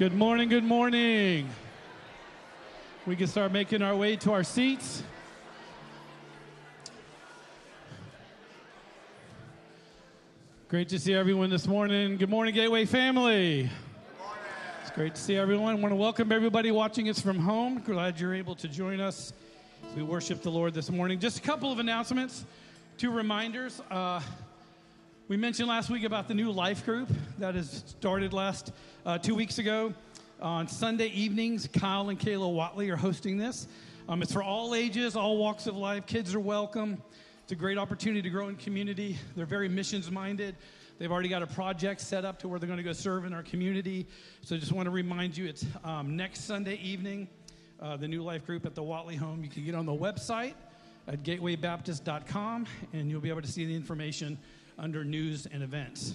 Good morning, good morning. We can start making our way to our seats. Great to see everyone this morning. Good morning, Gateway family. It's great to see everyone. I want to welcome everybody watching us from home. Glad you're able to join us as we worship the Lord this morning. Just a couple of announcements, two reminders. Uh, we mentioned last week about the new life group that has started last uh, two weeks ago. On Sunday evenings, Kyle and Kayla Watley are hosting this. Um, it's for all ages, all walks of life. Kids are welcome. It's a great opportunity to grow in community. They're very missions minded. They've already got a project set up to where they're going to go serve in our community. So I just want to remind you it's um, next Sunday evening, uh, the New Life Group at the Watley home. You can get on the website at gatewaybaptist.com and you'll be able to see the information under news and events.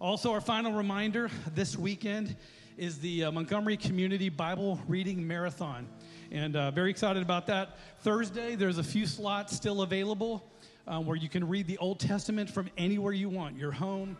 Also, our final reminder this weekend is the uh, Montgomery Community Bible Reading Marathon. And uh, very excited about that. Thursday, there's a few slots still available um, where you can read the Old Testament from anywhere you want your home,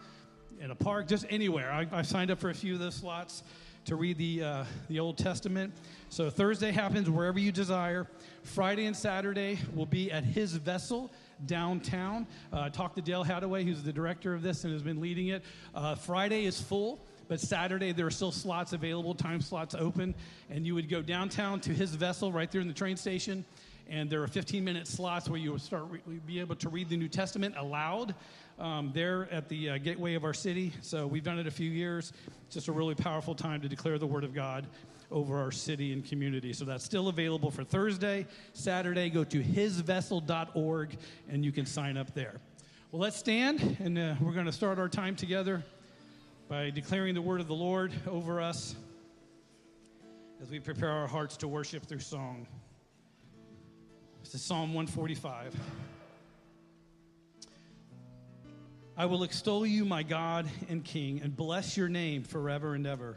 in a park, just anywhere. I, I signed up for a few of those slots to read the, uh, the Old Testament. So Thursday happens wherever you desire. Friday and Saturday will be at His Vessel downtown. Uh, to Dale Hadaway, who's the director of this and has been leading it. Uh, Friday is full. But Saturday, there are still slots available, time slots open, and you would go downtown to his vessel right there in the train station, and there are 15 minute slots where you would start re- be able to read the New Testament aloud um, there at the uh, gateway of our city. So we've done it a few years. It's just a really powerful time to declare the Word of God over our city and community. So that's still available for Thursday, Saturday. Go to hisvessel.org and you can sign up there. Well, let's stand and uh, we're going to start our time together by declaring the word of the Lord over us as we prepare our hearts to worship through song. This is Psalm 145. I will extol you, my God and King, and bless your name forever and ever.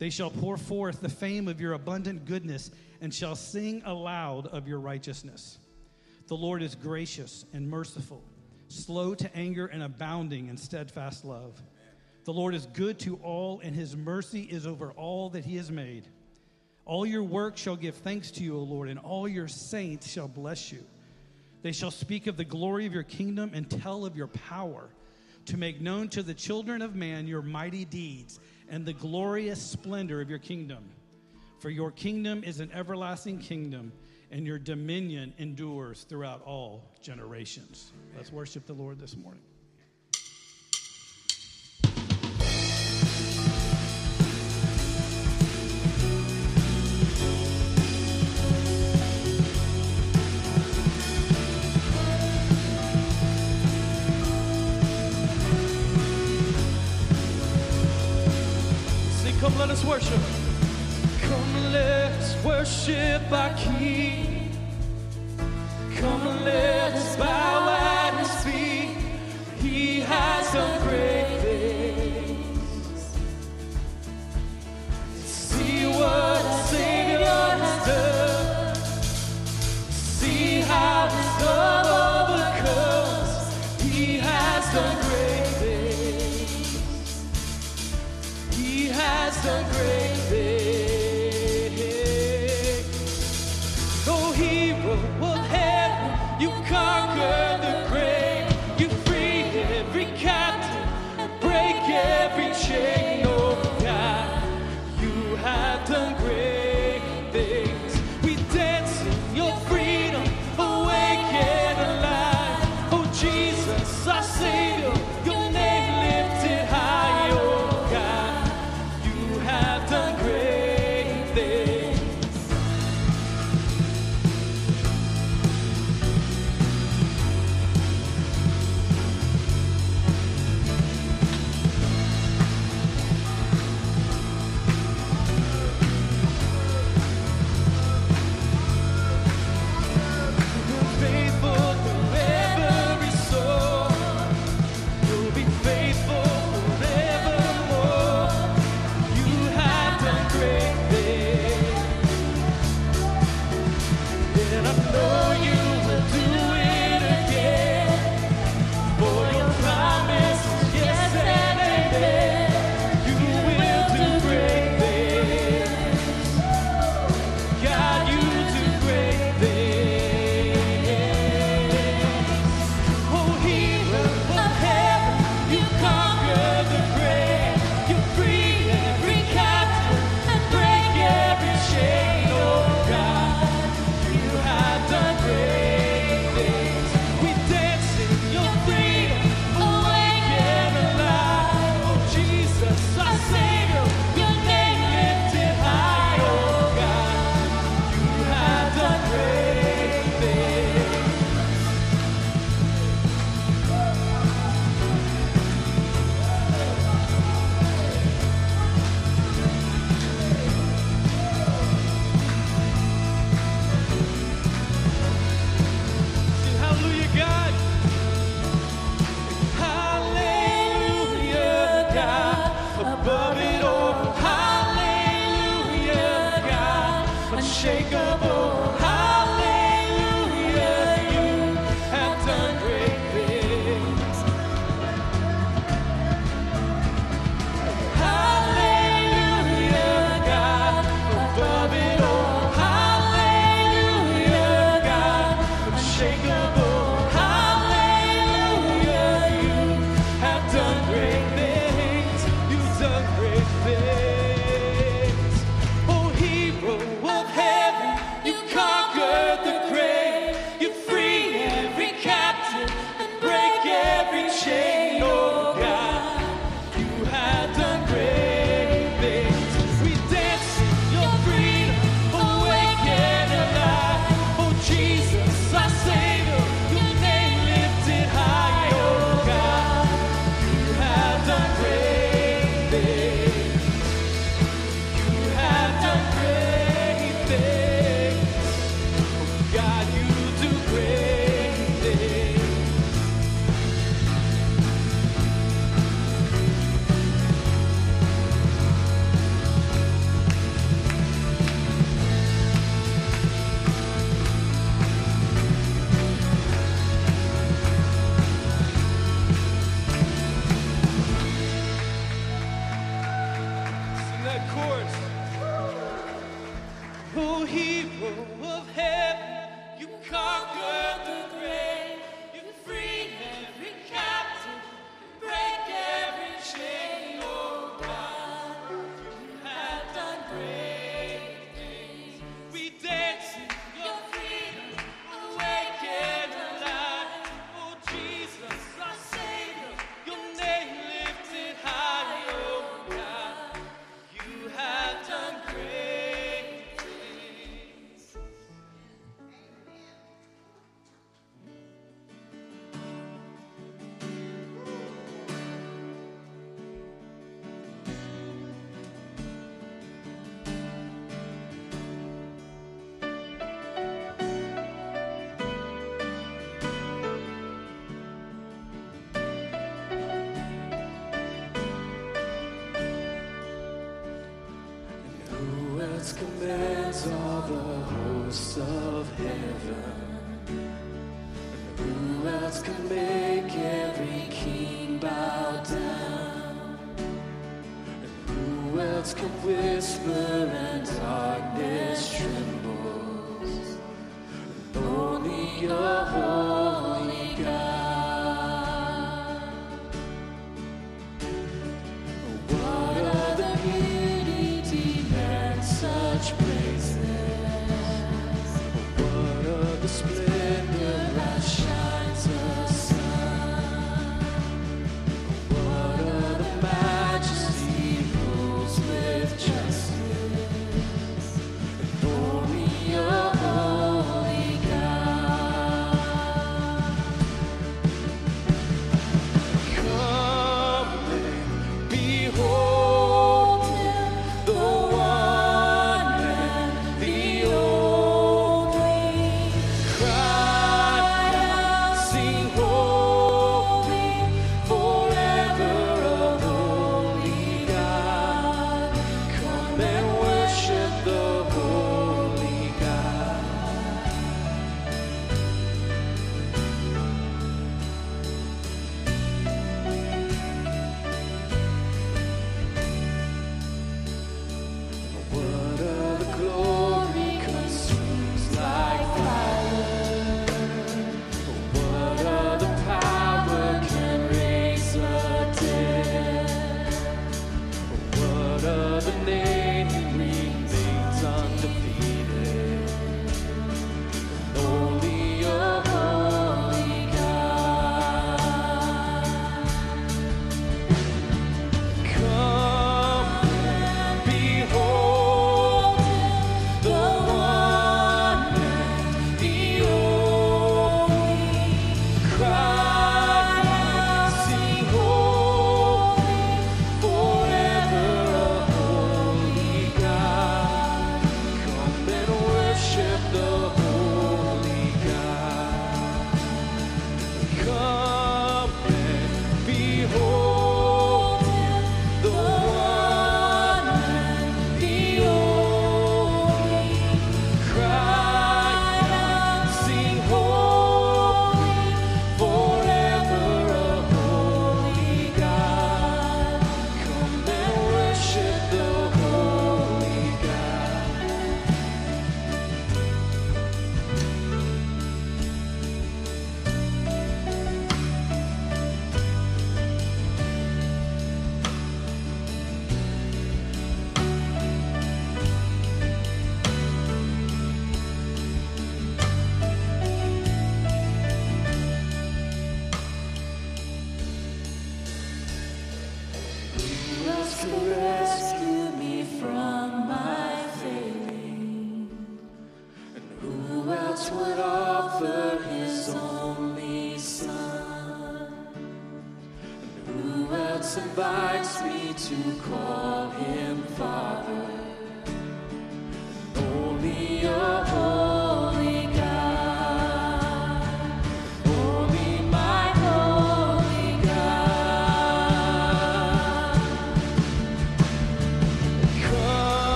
They shall pour forth the fame of your abundant goodness and shall sing aloud of your righteousness. The Lord is gracious and merciful, slow to anger and abounding in steadfast love. The Lord is good to all, and his mercy is over all that he has made. All your work shall give thanks to you, O Lord, and all your saints shall bless you. They shall speak of the glory of your kingdom and tell of your power, to make known to the children of man your mighty deeds and the glorious splendor of your kingdom. For your kingdom is an everlasting kingdom, and your dominion endures throughout all generations. Let's worship the Lord this morning. Come, let us worship. Come, let us worship our King. Come, let us bow at His feet. He has done great things. See what the Savior has done. See how His love has done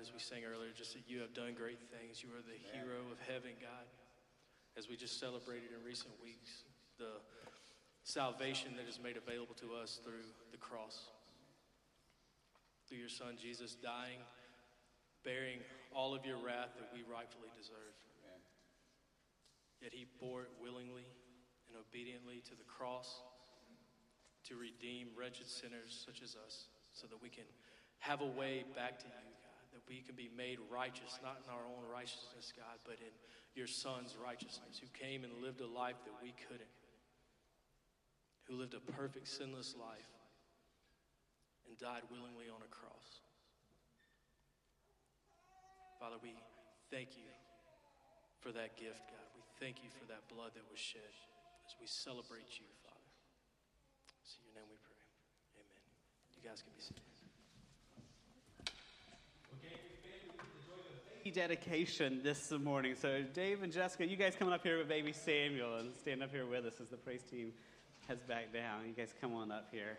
as we sang earlier, just that you have done great things. You are the hero of heaven, God. As we just celebrated in recent weeks, the salvation that is made available to us through the cross. Through your Son, Jesus, dying, bearing all of your wrath that we rightfully deserve. Yet he bore it willingly and obediently to the cross to redeem wretched sinners such as us so that we can have a way back to you, that we can be made righteous, not in our own righteousness, God, but in your Son's righteousness, who came and lived a life that we couldn't, who lived a perfect, sinless life and died willingly on a cross. Father, we thank you for that gift, God. We thank you for that blood that was shed as we celebrate you, Father. In your name we pray. Amen. You guys can be seated. Dedication this morning. So, Dave and Jessica, you guys coming up here with baby Samuel and stand up here with us as the praise team heads back down. You guys come on up here.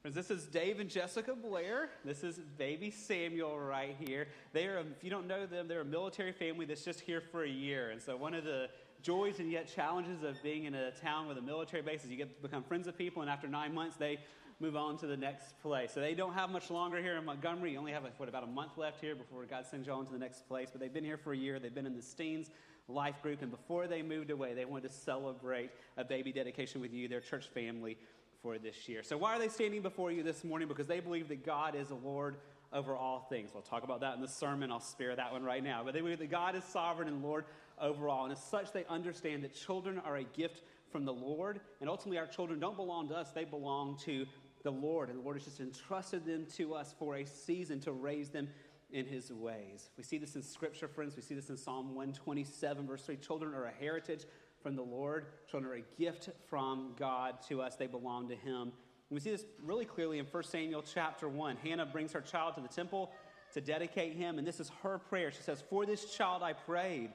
Friends, this is Dave and Jessica Blair. This is baby Samuel right here. They are, if you don't know them, they're a military family that's just here for a year. And so, one of the joys and yet challenges of being in a town with a military base is you get to become friends with people, and after nine months, they move on to the next place. So they don't have much longer here in Montgomery. You only have, what, about a month left here before God sends y'all to the next place. But they've been here for a year. They've been in the Steens life group. And before they moved away, they wanted to celebrate a baby dedication with you, their church family, for this year. So why are they standing before you this morning? Because they believe that God is the Lord over all things. We'll talk about that in the sermon. I'll spare that one right now. But they believe that God is sovereign and Lord over all. And as such, they understand that children are a gift from the Lord. And ultimately, our children don't belong to us, they belong to the Lord. And the Lord has just entrusted them to us for a season to raise them in his ways. We see this in Scripture, friends. We see this in Psalm 127, verse 3. Children are a heritage from the Lord, children are a gift from God to us. They belong to him. And we see this really clearly in 1 Samuel chapter 1. Hannah brings her child to the temple to dedicate him, and this is her prayer. She says, For this child I prayed,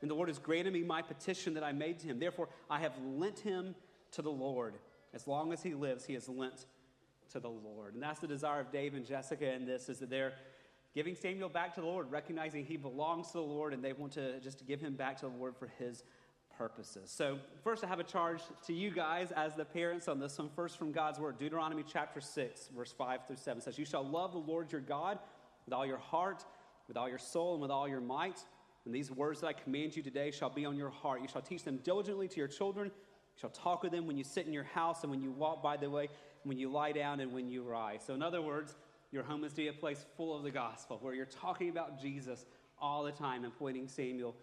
and the Lord has granted me my petition that I made to him. Therefore, I have lent him to the Lord. As long as he lives, he has lent to the Lord. And that's the desire of Dave and Jessica in this, is that they're giving Samuel back to the Lord, recognizing he belongs to the Lord, and they want to just give him back to the Lord for his purposes. So, first, I have a charge to you guys as the parents on this one. First, from God's Word, Deuteronomy chapter 6, verse 5 through 7 says, You shall love the Lord your God with all your heart, with all your soul, and with all your might. And these words that I command you today shall be on your heart. You shall teach them diligently to your children. You shall talk with them when you sit in your house, and when you walk by the way, when you lie down, and when you rise. So, in other words, your home is to be a place full of the gospel, where you're talking about Jesus all the time and pointing Samuel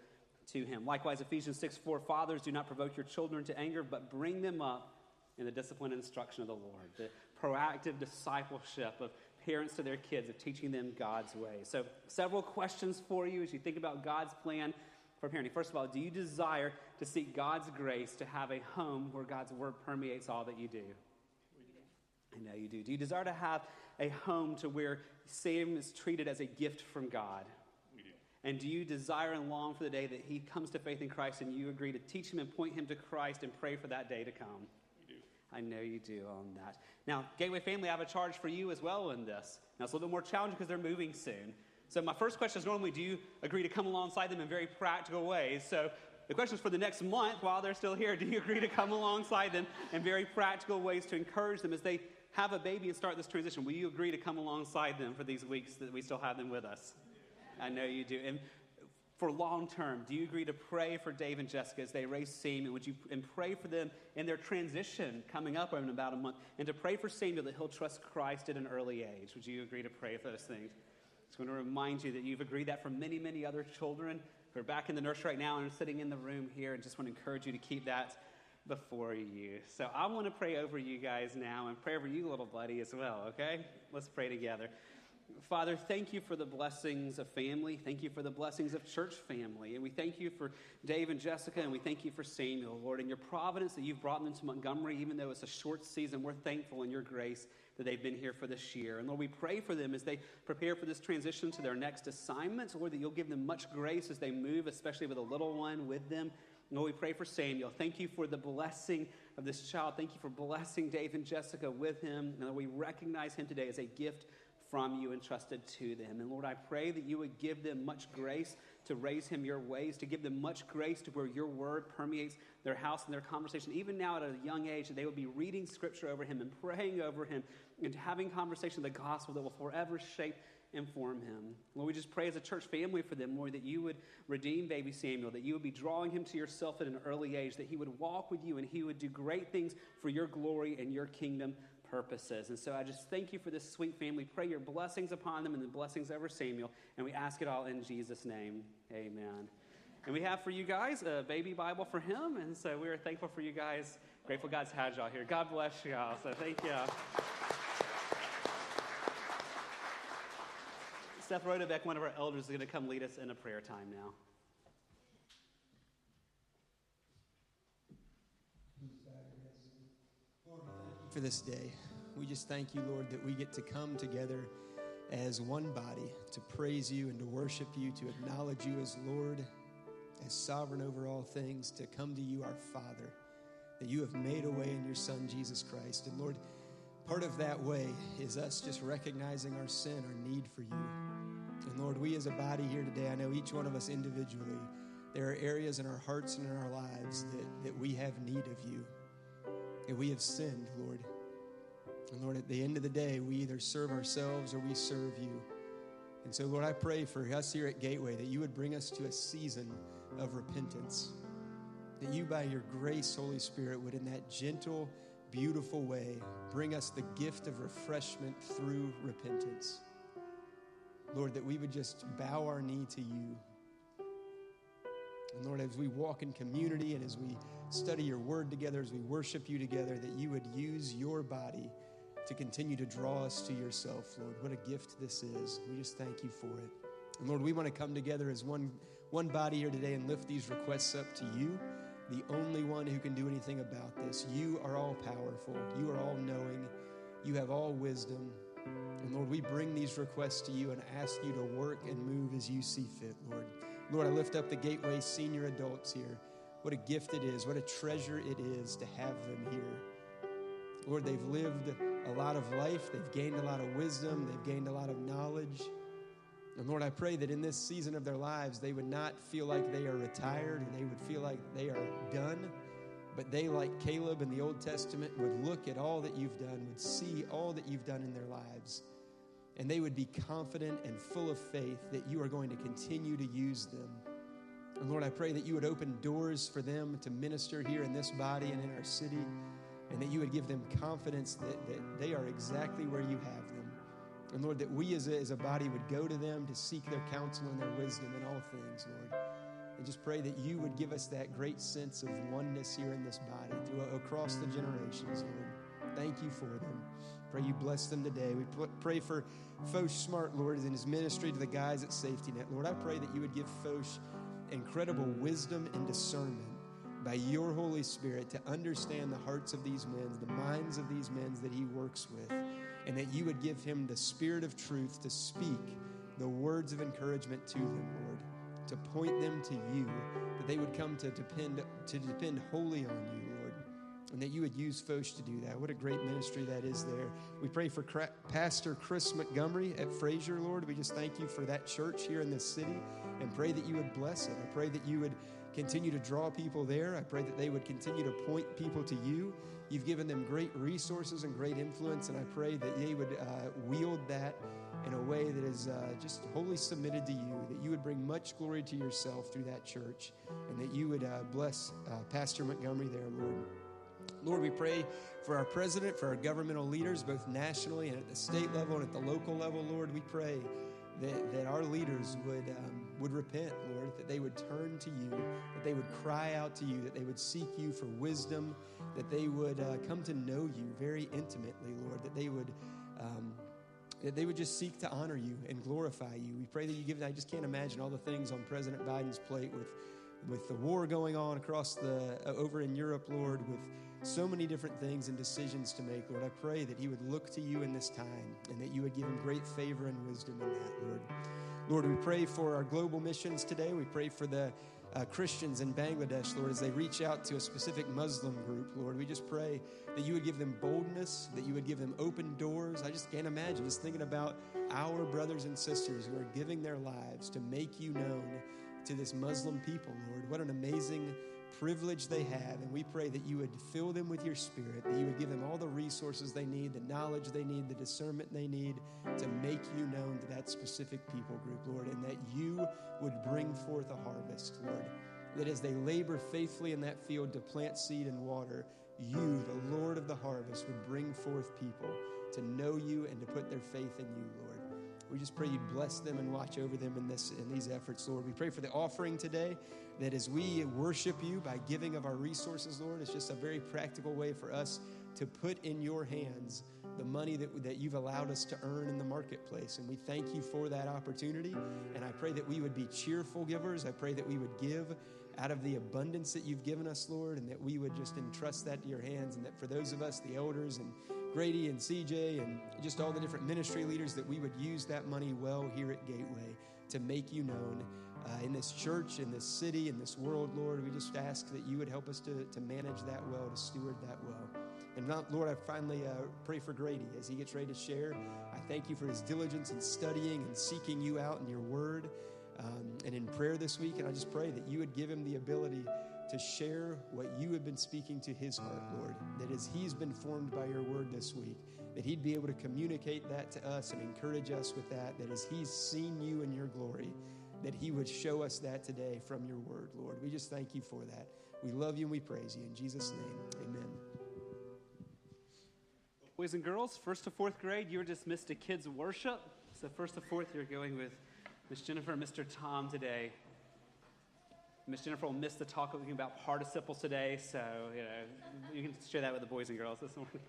to him. Likewise, Ephesians 6 4 Fathers, do not provoke your children to anger, but bring them up in the discipline and instruction of the Lord. The proactive discipleship of parents to their kids, of teaching them God's way. So, several questions for you as you think about God's plan for parenting. First of all, do you desire to seek God's grace to have a home where God's word permeates all that you do? I know you do. Do you desire to have a home to where Sam is treated as a gift from God? We do. And do you desire and long for the day that he comes to faith in Christ and you agree to teach him and point him to Christ and pray for that day to come? We do. I know you do on that. Now, Gateway family, I have a charge for you as well in this. Now, it's a little bit more challenging because they're moving soon. So, my first question is normally, do you agree to come alongside them in very practical ways? So, the question is for the next month while they're still here, do you agree to come alongside them in very practical ways to encourage them as they have a baby and start this transition? Will you agree to come alongside them for these weeks that we still have them with us? I know you do. And for long term, do you agree to pray for Dave and Jessica as they raise Samuel? Would you and pray for them in their transition coming up in about a month, and to pray for Samuel that he'll trust Christ at an early age? Would you agree to pray for those things? Just want to remind you that you've agreed that for many, many other children who are back in the nursery right now and are sitting in the room here, and just want to encourage you to keep that before you. So I want to pray over you guys now and pray over you, little buddy, as well, okay? Let's pray together. Father, thank you for the blessings of family. Thank you for the blessings of church family. And we thank you for Dave and Jessica, and we thank you for Samuel, Lord, and your providence that you've brought them to Montgomery, even though it's a short season. We're thankful in your grace that they've been here for this year. And Lord, we pray for them as they prepare for this transition to their next assignments. Lord, that you'll give them much grace as they move, especially with a little one with them. Lord, we pray for Samuel. Thank you for the blessing of this child. Thank you for blessing Dave and Jessica with him. And we recognize him today as a gift from you entrusted to them. And Lord, I pray that you would give them much grace to raise him your ways, to give them much grace to where your word permeates their house and their conversation. Even now at a young age, that they would be reading scripture over him and praying over him and having conversation of the gospel that will forever shape and form him. Lord, we just pray as a church family for them, Lord, that you would redeem baby Samuel, that you would be drawing him to yourself at an early age, that he would walk with you and he would do great things for your glory and your kingdom purposes. And so I just thank you for this sweet family. Pray your blessings upon them and the blessings over Samuel. And we ask it all in Jesus' name. Amen. And we have for you guys a baby Bible for him. And so we are thankful for you guys. Grateful God's had y'all here. God bless y'all. So thank you. Seth Rodebeck, one of our elders, is going to come lead us in a prayer time now. for this day. We just thank you, Lord, that we get to come together as one body to praise you and to worship you, to acknowledge you as Lord, as sovereign over all things, to come to you, our Father, that you have made a way in your Son, Jesus Christ. And Lord, part of that way is us just recognizing our sin, our need for you. And Lord, we as a body here today, I know each one of us individually, there are areas in our hearts and in our lives that, that we have need of you. And we have sinned, Lord. And Lord, at the end of the day, we either serve ourselves or we serve you. And so, Lord, I pray for us here at Gateway that you would bring us to a season of repentance. That you, by your grace, Holy Spirit, would, in that gentle, beautiful way, bring us the gift of refreshment through repentance. Lord, that we would just bow our knee to you. And Lord, as we walk in community and as we study your word together, as we worship you together, that you would use your body to continue to draw us to yourself, Lord. What a gift this is. We just thank you for it. And Lord, we want to come together as one, one body here today and lift these requests up to you, the only one who can do anything about this. You are all powerful, you are all knowing, you have all wisdom. And Lord, we bring these requests to you and ask you to work and move as you see fit, Lord. Lord, I lift up the Gateway senior adults here. What a gift it is, what a treasure it is to have them here. Lord, they've lived a lot of life, they've gained a lot of wisdom, they've gained a lot of knowledge. And Lord, I pray that in this season of their lives, they would not feel like they are retired and they would feel like they are done, but they, like Caleb in the Old Testament, would look at all that you've done, would see all that you've done in their lives, and they would be confident and full of faith that you are going to continue to use them. And Lord, I pray that you would open doors for them to minister here in this body and in our city, and that you would give them confidence that, that they are exactly where you have them. And Lord, that we as a, as a body would go to them to seek their counsel and their wisdom in all things, Lord. And just pray that you would give us that great sense of oneness here in this body through, across the generations, Lord. Thank you for them. Pray you bless them today. We pray for Foch Smart, Lord, in his ministry to the guys at Safety Net. Lord, I pray that you would give Foch incredible wisdom and discernment by your Holy Spirit to understand the hearts of these men, the minds of these men that he works with, and that you would give him the spirit of truth to speak the words of encouragement to them, Lord, to point them to you, that they would come to depend to depend wholly on you, Lord, and that you would use Foch to do that. What a great ministry that is there. We pray for Pastor Chris Montgomery at Frazer, Lord. We just thank you for that church here in this city and pray that you would bless it. I pray that you would continue to draw people there. I pray that they would continue to point people to you. You've given them great resources and great influence, and I pray that they would uh, wield that in a way that is uh, just wholly submitted to you, that you would bring much glory to yourself through that church, and that you would uh, bless uh, Pastor Montgomery there, Lord. Lord, we pray for our president, for our governmental leaders, both nationally and at the state level and at the local level, Lord. We pray that, that our leaders would, um, would repent, That they would turn to you, that they would cry out to you, that they would seek you for wisdom, that they would uh, come to know you very intimately, Lord, that they would um, that they would just seek to honor you and glorify you. We pray that you give, I just can't imagine all the things on President Biden's plate with, with the war going on across the, uh, over in Europe, Lord, with so many different things and decisions to make, Lord. I pray that he would look to you in this time and that you would give him great favor and wisdom in that, Lord. Lord, we pray for our global missions today. We pray for the uh, Christians in Bangladesh, Lord, as they reach out to a specific Muslim group, Lord. We just pray that you would give them boldness, that you would give them open doors. I just can't imagine just thinking about our brothers and sisters who are giving their lives to make you known to this Muslim people, Lord. What an amazing privilege they have. And we pray that you would fill them with your spirit, that you would give them all the resources they need, the knowledge they need, the discernment they need to make you known to that specific people group, Lord, and that you would bring forth a harvest, Lord. That as they labor faithfully in that field to plant seed and water, you, the Lord of the harvest, would bring forth people to know you and to put their faith in you, Lord. We just pray you'd bless them and watch over them in this in these efforts, Lord. We pray for the offering today, that as we worship you by giving of our resources, Lord, it's just a very practical way for us to put in your hands the money that, that you've allowed us to earn in the marketplace. And we thank you for that opportunity. And I pray that we would be cheerful givers. I pray that we would give out of the abundance that you've given us, Lord, and that we would just entrust that to your hands. And that for those of us, the elders and Grady and CJ and just all the different ministry leaders, that we would use that money well here at Gateway to make you known uh, in this church, in this city, in this world, Lord. We just ask that you would help us to, to manage that well, to steward that well. And not, Lord, I finally uh, pray for Grady as he gets ready to share. I thank you for his diligence in studying and seeking you out in your word um, and in prayer this week. And I just pray that you would give him the ability to share what you have been speaking to his heart, Lord. That as he's been formed by your word this week, that he'd be able to communicate that to us and encourage us with that. That as he's seen you in your glory, that he would show us that today from your word, Lord. We just thank you for that. We love you and we praise you. In Jesus' name, amen. Boys and girls, first to fourth grade, you're dismissed to kids' worship. So, first to fourth, you're going with Miss Jennifer and Mr. Tom today. Miss Jennifer will miss the talk about participles today, so you know you can share that with the boys and girls this morning.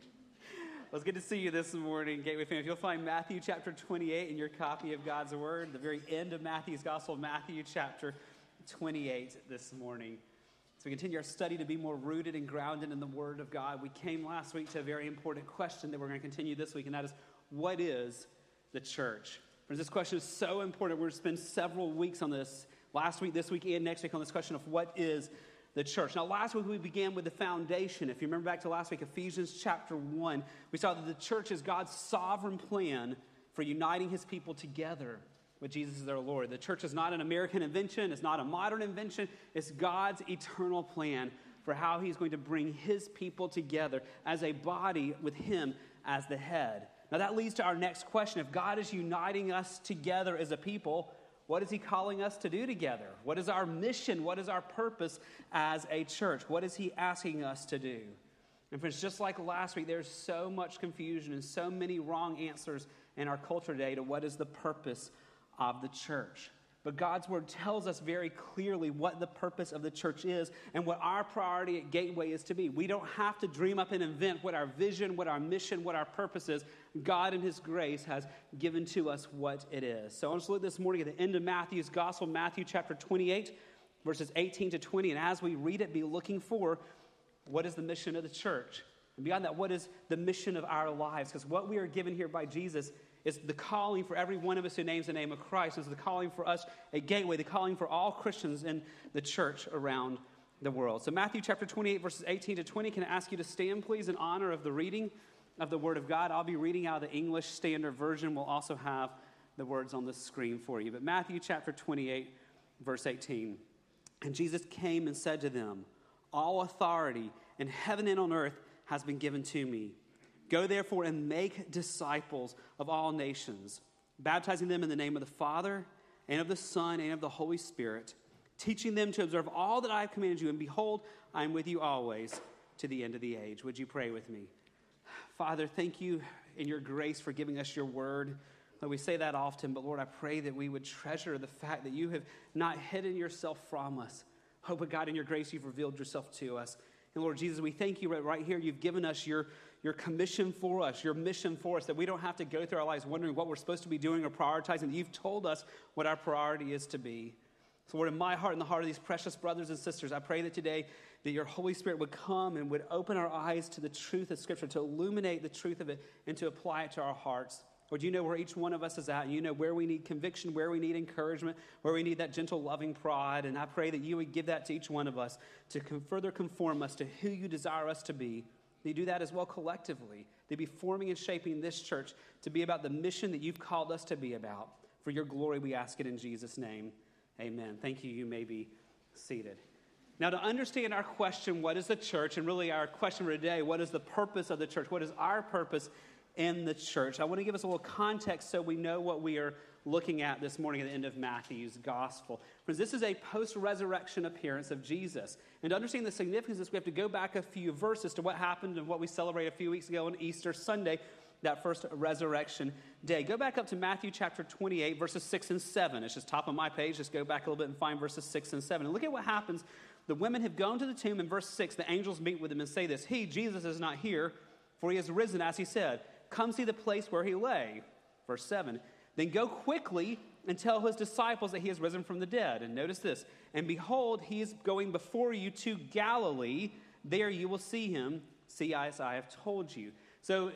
Well, it's good to see you this morning, Gateway family. If you'll find Matthew chapter 28 in your copy of God's Word, the very end of Matthew's Gospel, Matthew chapter 28 this morning. So we continue our study to be more rooted and grounded in the Word of God. We came last week to a very important question that we're going to continue this week, and that is, what is the church? Friends, this question is so important. We're going to spend several weeks on this, last week, this week, and next week, on this question of what is the church. Now, last week we began with the foundation. If you remember back to last week, Ephesians chapter 1, we saw that the church is God's sovereign plan for uniting his people together with Jesus as their Lord. The church is not an American invention, it's not a modern invention, it's God's eternal plan for how he's going to bring his people together as a body with him as the head. Now, that leads to our next question. If God is uniting us together as a people, what is he calling us to do together? What is our mission? What is our purpose as a church? What is he asking us to do? And friends, just like last week, there's so much confusion and so many wrong answers in our culture today to what is the purpose of the church. But God's word tells us very clearly what the purpose of the church is and what our priority at Gateway is to be. We don't have to dream up and invent what our vision, what our mission, what our purpose is. God, in His grace, has given to us what it is. So I want to look this morning at the end of Matthew's Gospel, Matthew chapter 28, verses 18 to 20. And as we read it, be looking for what is the mission of the church. And beyond that, what is the mission of our lives? Because what we are given here by Jesus is the calling for every one of us who names the name of Christ. It's the calling for us a gateway, the calling for all Christians in the church around the world. So, Matthew chapter 28, verses 18 to 20. Can I ask you to stand, please, in honor of the reading of the Word of God? I'll be reading out of the English Standard Version. We'll also have the words on the screen for you. But Matthew chapter 28, verse 18. And Jesus came and said to them, All authority in heaven and on earth has been given to me. Go therefore and make disciples of all nations, baptizing them in the name of the Father and of the Son and of the Holy Spirit, teaching them to observe all that I have commanded you. And behold, I am with you always to the end of the age. Would you pray with me? Father, thank you in your grace for giving us your word. We say that often, but Lord, I pray that we would treasure the fact that you have not hidden yourself from us. Oh, but God, in your grace, you've revealed yourself to us. And Lord Jesus, we thank you right here. You've given us your, your commission for us, your mission for us, that we don't have to go through our lives wondering what we're supposed to be doing or prioritizing. You've told us what our priority is to be. So, Lord, in my heart and the heart of these precious brothers and sisters, I pray that today that your Holy Spirit would come and would open our eyes to the truth of Scripture, to illuminate the truth of it, and to apply it to our hearts. Lord, you know where each one of us is at, you know where we need conviction, where we need encouragement, where we need that gentle, loving prod. And I pray that you would give that to each one of us to further conform us to who you desire us to be. They do that as well collectively. They be forming and shaping this church to be about the mission that you've called us to be about. For your glory, we ask it in Jesus' name. Amen. Thank you. You may be seated. Now, to understand our question, what is the church, and really our question for today, what is the purpose of the church? What is our purpose in the church? I want to give us a little context so we know what we are looking at this morning at the end of Matthew's gospel. Friends, this is a post resurrection appearance of Jesus. And to understand the significance of this, we have to go back a few verses to what happened and what we celebrate a few weeks ago on Easter Sunday that first resurrection day. Go back up to Matthew chapter 28, verses 6 and 7. It's just top of my page. Just go back a little bit and find verses 6 and 7. And look at what happens. The women have gone to the tomb. In verse 6, the angels meet with them and say this He, Jesus, is not here, for he has risen, as he said. Come see the place where he lay. Verse 7. Then go quickly and tell his disciples that he has risen from the dead. And notice this. And behold, he is going before you to Galilee. There you will see him. See, as I have told you. So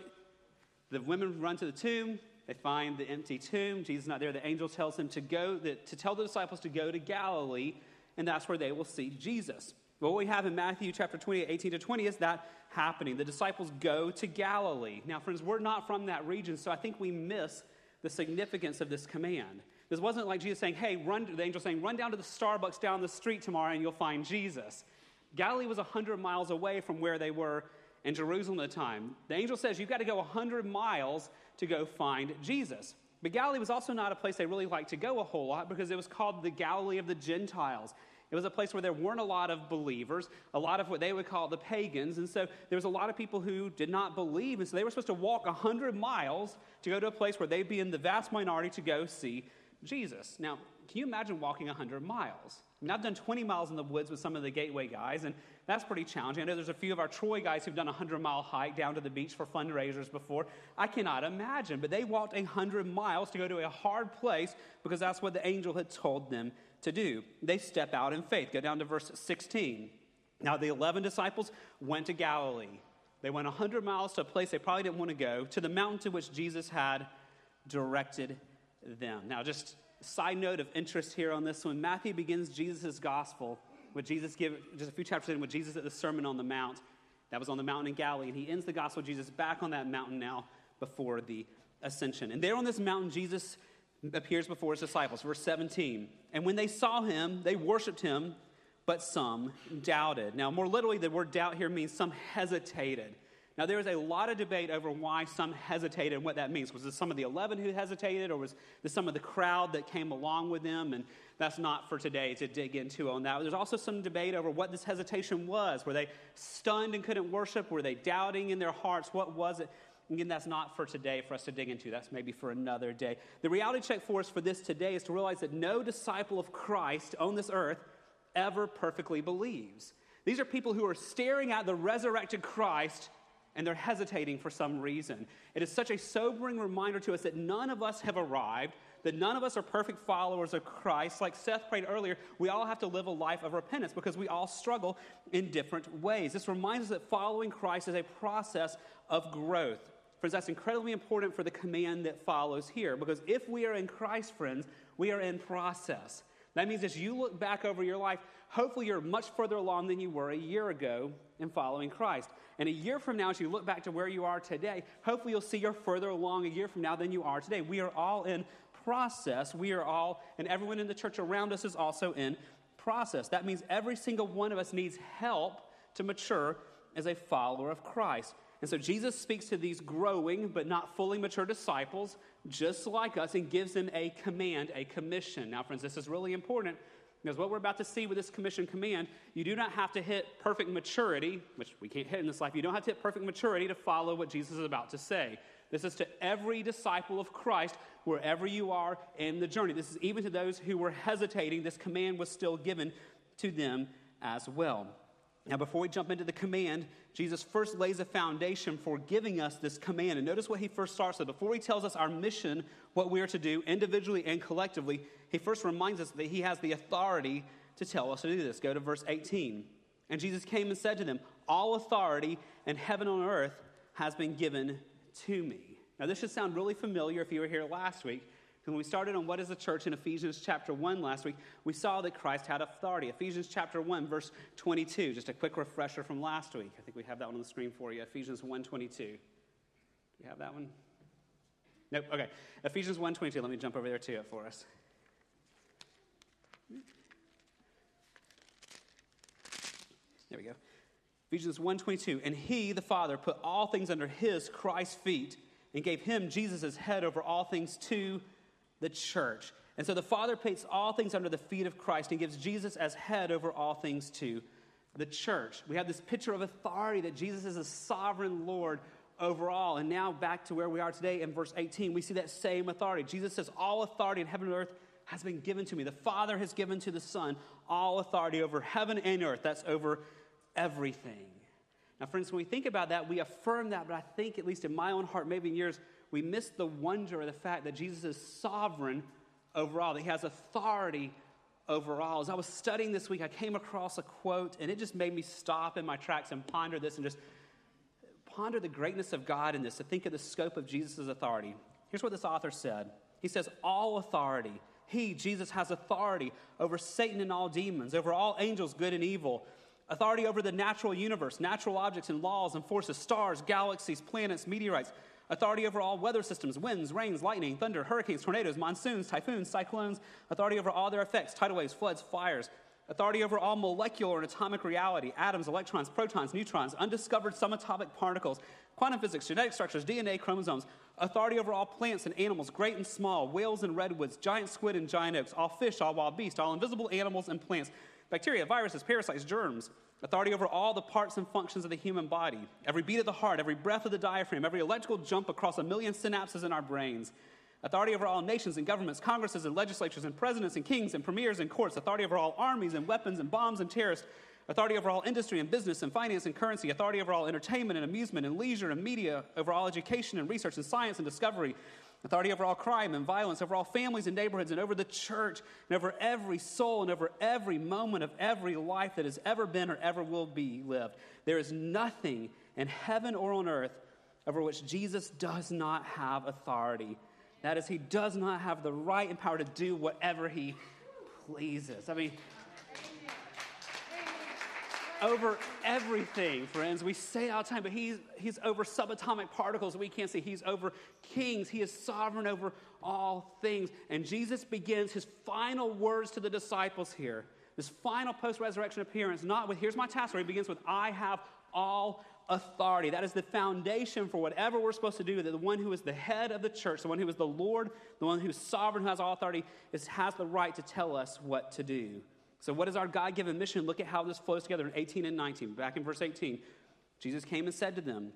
the women run to the tomb. They find the empty tomb. Jesus is not there. The angel tells them to go, to tell the disciples to go to Galilee, and that's where they will see Jesus. What we have in Matthew chapter 28, 18 to 20 is that happening. The disciples go to Galilee. Now, friends, we're not from that region, so I think we miss the significance of this command. This wasn't like Jesus saying, hey, run, the angel saying, run down to the Starbucks down the street tomorrow and you'll find Jesus. Galilee was 100 miles away from where they were in Jerusalem at the time. The angel says you've got to go 100 miles to go find Jesus. But Galilee was also not a place they really liked to go a whole lot because it was called the Galilee of the Gentiles. It was a place where there weren't a lot of believers, a lot of what they would call the pagans. And so there was a lot of people who did not believe. And so they were supposed to walk 100 miles to go to a place where they'd be in the vast minority to go see Jesus. Now, can you imagine walking 100 miles? I mean, I've done 20 miles in the woods with some of the Gateway guys, and that's pretty challenging. I know there's a few of our Troy guys who've done a 100 mile hike down to the beach for fundraisers before. I cannot imagine, but they walked 100 miles to go to a hard place because that's what the angel had told them to do. They step out in faith. Go down to verse 16. Now, the 11 disciples went to Galilee. They went 100 miles to a place they probably didn't want to go, to the mountain to which Jesus had directed them. Now, just side note of interest here on this one Matthew begins Jesus' gospel with Jesus give just a few chapters in with Jesus at the Sermon on the Mount. That was on the mountain in Galilee, and he ends the gospel of Jesus back on that mountain now before the ascension. And there on this mountain, Jesus appears before his disciples. Verse 17. And when they saw him, they worshiped him, but some doubted. Now, more literally, the word doubt here means some hesitated. Now, there is a lot of debate over why some hesitated and what that means. Was it some of the 11 who hesitated, or was this some of the crowd that came along with them? And that's not for today to dig into on that. There's also some debate over what this hesitation was. Were they stunned and couldn't worship? Were they doubting in their hearts? What was it? Again, that's not for today for us to dig into. That's maybe for another day. The reality check for us for this today is to realize that no disciple of Christ on this earth ever perfectly believes. These are people who are staring at the resurrected Christ and they're hesitating for some reason. It is such a sobering reminder to us that none of us have arrived, that none of us are perfect followers of Christ. Like Seth prayed earlier, we all have to live a life of repentance because we all struggle in different ways. This reminds us that following Christ is a process of growth. Friends, that's incredibly important for the command that follows here because if we are in Christ, friends, we are in process. That means as you look back over your life, hopefully you're much further along than you were a year ago in following Christ. And a year from now, as you look back to where you are today, hopefully you'll see you're further along a year from now than you are today. We are all in process. We are all, and everyone in the church around us is also in process. That means every single one of us needs help to mature as a follower of Christ. And so Jesus speaks to these growing but not fully mature disciples, just like us, and gives them a command, a commission. Now, friends, this is really important because what we're about to see with this commission command, you do not have to hit perfect maturity, which we can't hit in this life. You don't have to hit perfect maturity to follow what Jesus is about to say. This is to every disciple of Christ, wherever you are in the journey. This is even to those who were hesitating. This command was still given to them as well. Now, before we jump into the command, Jesus first lays a foundation for giving us this command. And notice what he first starts with. Before he tells us our mission, what we are to do individually and collectively, he first reminds us that he has the authority to tell us to do this. Go to verse 18. And Jesus came and said to them, All authority in heaven and earth has been given to me. Now, this should sound really familiar if you were here last week. When we started on what is the church in Ephesians chapter 1 last week, we saw that Christ had authority. Ephesians chapter 1, verse 22. Just a quick refresher from last week. I think we have that one on the screen for you. Ephesians 1 22. Do you have that one? Nope. Okay. Ephesians 1 22. Let me jump over there to it for us. There we go. Ephesians 1:22, and he, the Father, put all things under his Christ's feet and gave him Jesus as head over all things to the church. And so the Father puts all things under the feet of Christ and gives Jesus as head over all things to the church. We have this picture of authority that Jesus is a sovereign Lord over all. And now back to where we are today in verse 18, we see that same authority. Jesus says, All authority in heaven and earth has been given to me. The Father has given to the Son all authority over heaven and earth. That's over everything. Now, friends, when we think about that, we affirm that, but I think, at least in my own heart, maybe in yours, we miss the wonder of the fact that Jesus is sovereign over all, that he has authority over all. As I was studying this week, I came across a quote, and it just made me stop in my tracks and ponder this and just ponder the greatness of God in this, to think of the scope of Jesus' authority. Here's what this author said He says, All authority, he, Jesus, has authority over Satan and all demons, over all angels, good and evil, authority over the natural universe, natural objects and laws and forces, stars, galaxies, planets, meteorites, authority over all weather systems, winds, rains, lightning, thunder, hurricanes, tornadoes, monsoons, typhoons, cyclones, authority over all their effects, tidal waves, floods, fires, authority over all molecular and atomic reality, atoms, electrons, protons, neutrons, undiscovered subatomic particles, quantum physics, genetic structures, DNA, chromosomes, authority over all plants and animals, great and small, whales and redwoods, giant squid and giant oaks, all fish, all wild beasts, all invisible animals and plants, bacteria, viruses, parasites, germs, authority over all the parts and functions of the human body, every beat of the heart, every breath of the diaphragm, every electrical jump across a million synapses in our brains, authority over all nations and governments, congresses and legislatures and presidents and kings and premiers and courts, authority over all armies and weapons and bombs and terrorists, authority over all industry and business and finance and currency, authority over all entertainment and amusement and leisure and media, over all education and research and science and discovery, authority over all crime and violence, over all families and neighborhoods, and over the church, and over every soul, and over every moment of every life that has ever been or ever will be lived. There is nothing in heaven or on earth over which Jesus does not have authority. That is, he does not have the right and power to do whatever he pleases. I mean, over everything, friends. We say all the time, but he's, he's over subatomic particles we can't see. He's over kings. He is sovereign over all things. And Jesus begins his final words to the disciples here. This final post resurrection appearance, not with, here's my task, where he begins with, I have all authority. That is the foundation for whatever we're supposed to do. That the one who is the head of the church, the one who is the Lord, the one who's sovereign, who has all authority, is, has the right to tell us what to do. So, what is our God given mission? Look at how this flows together in 18 and 19. Back in verse 18, Jesus came and said to them,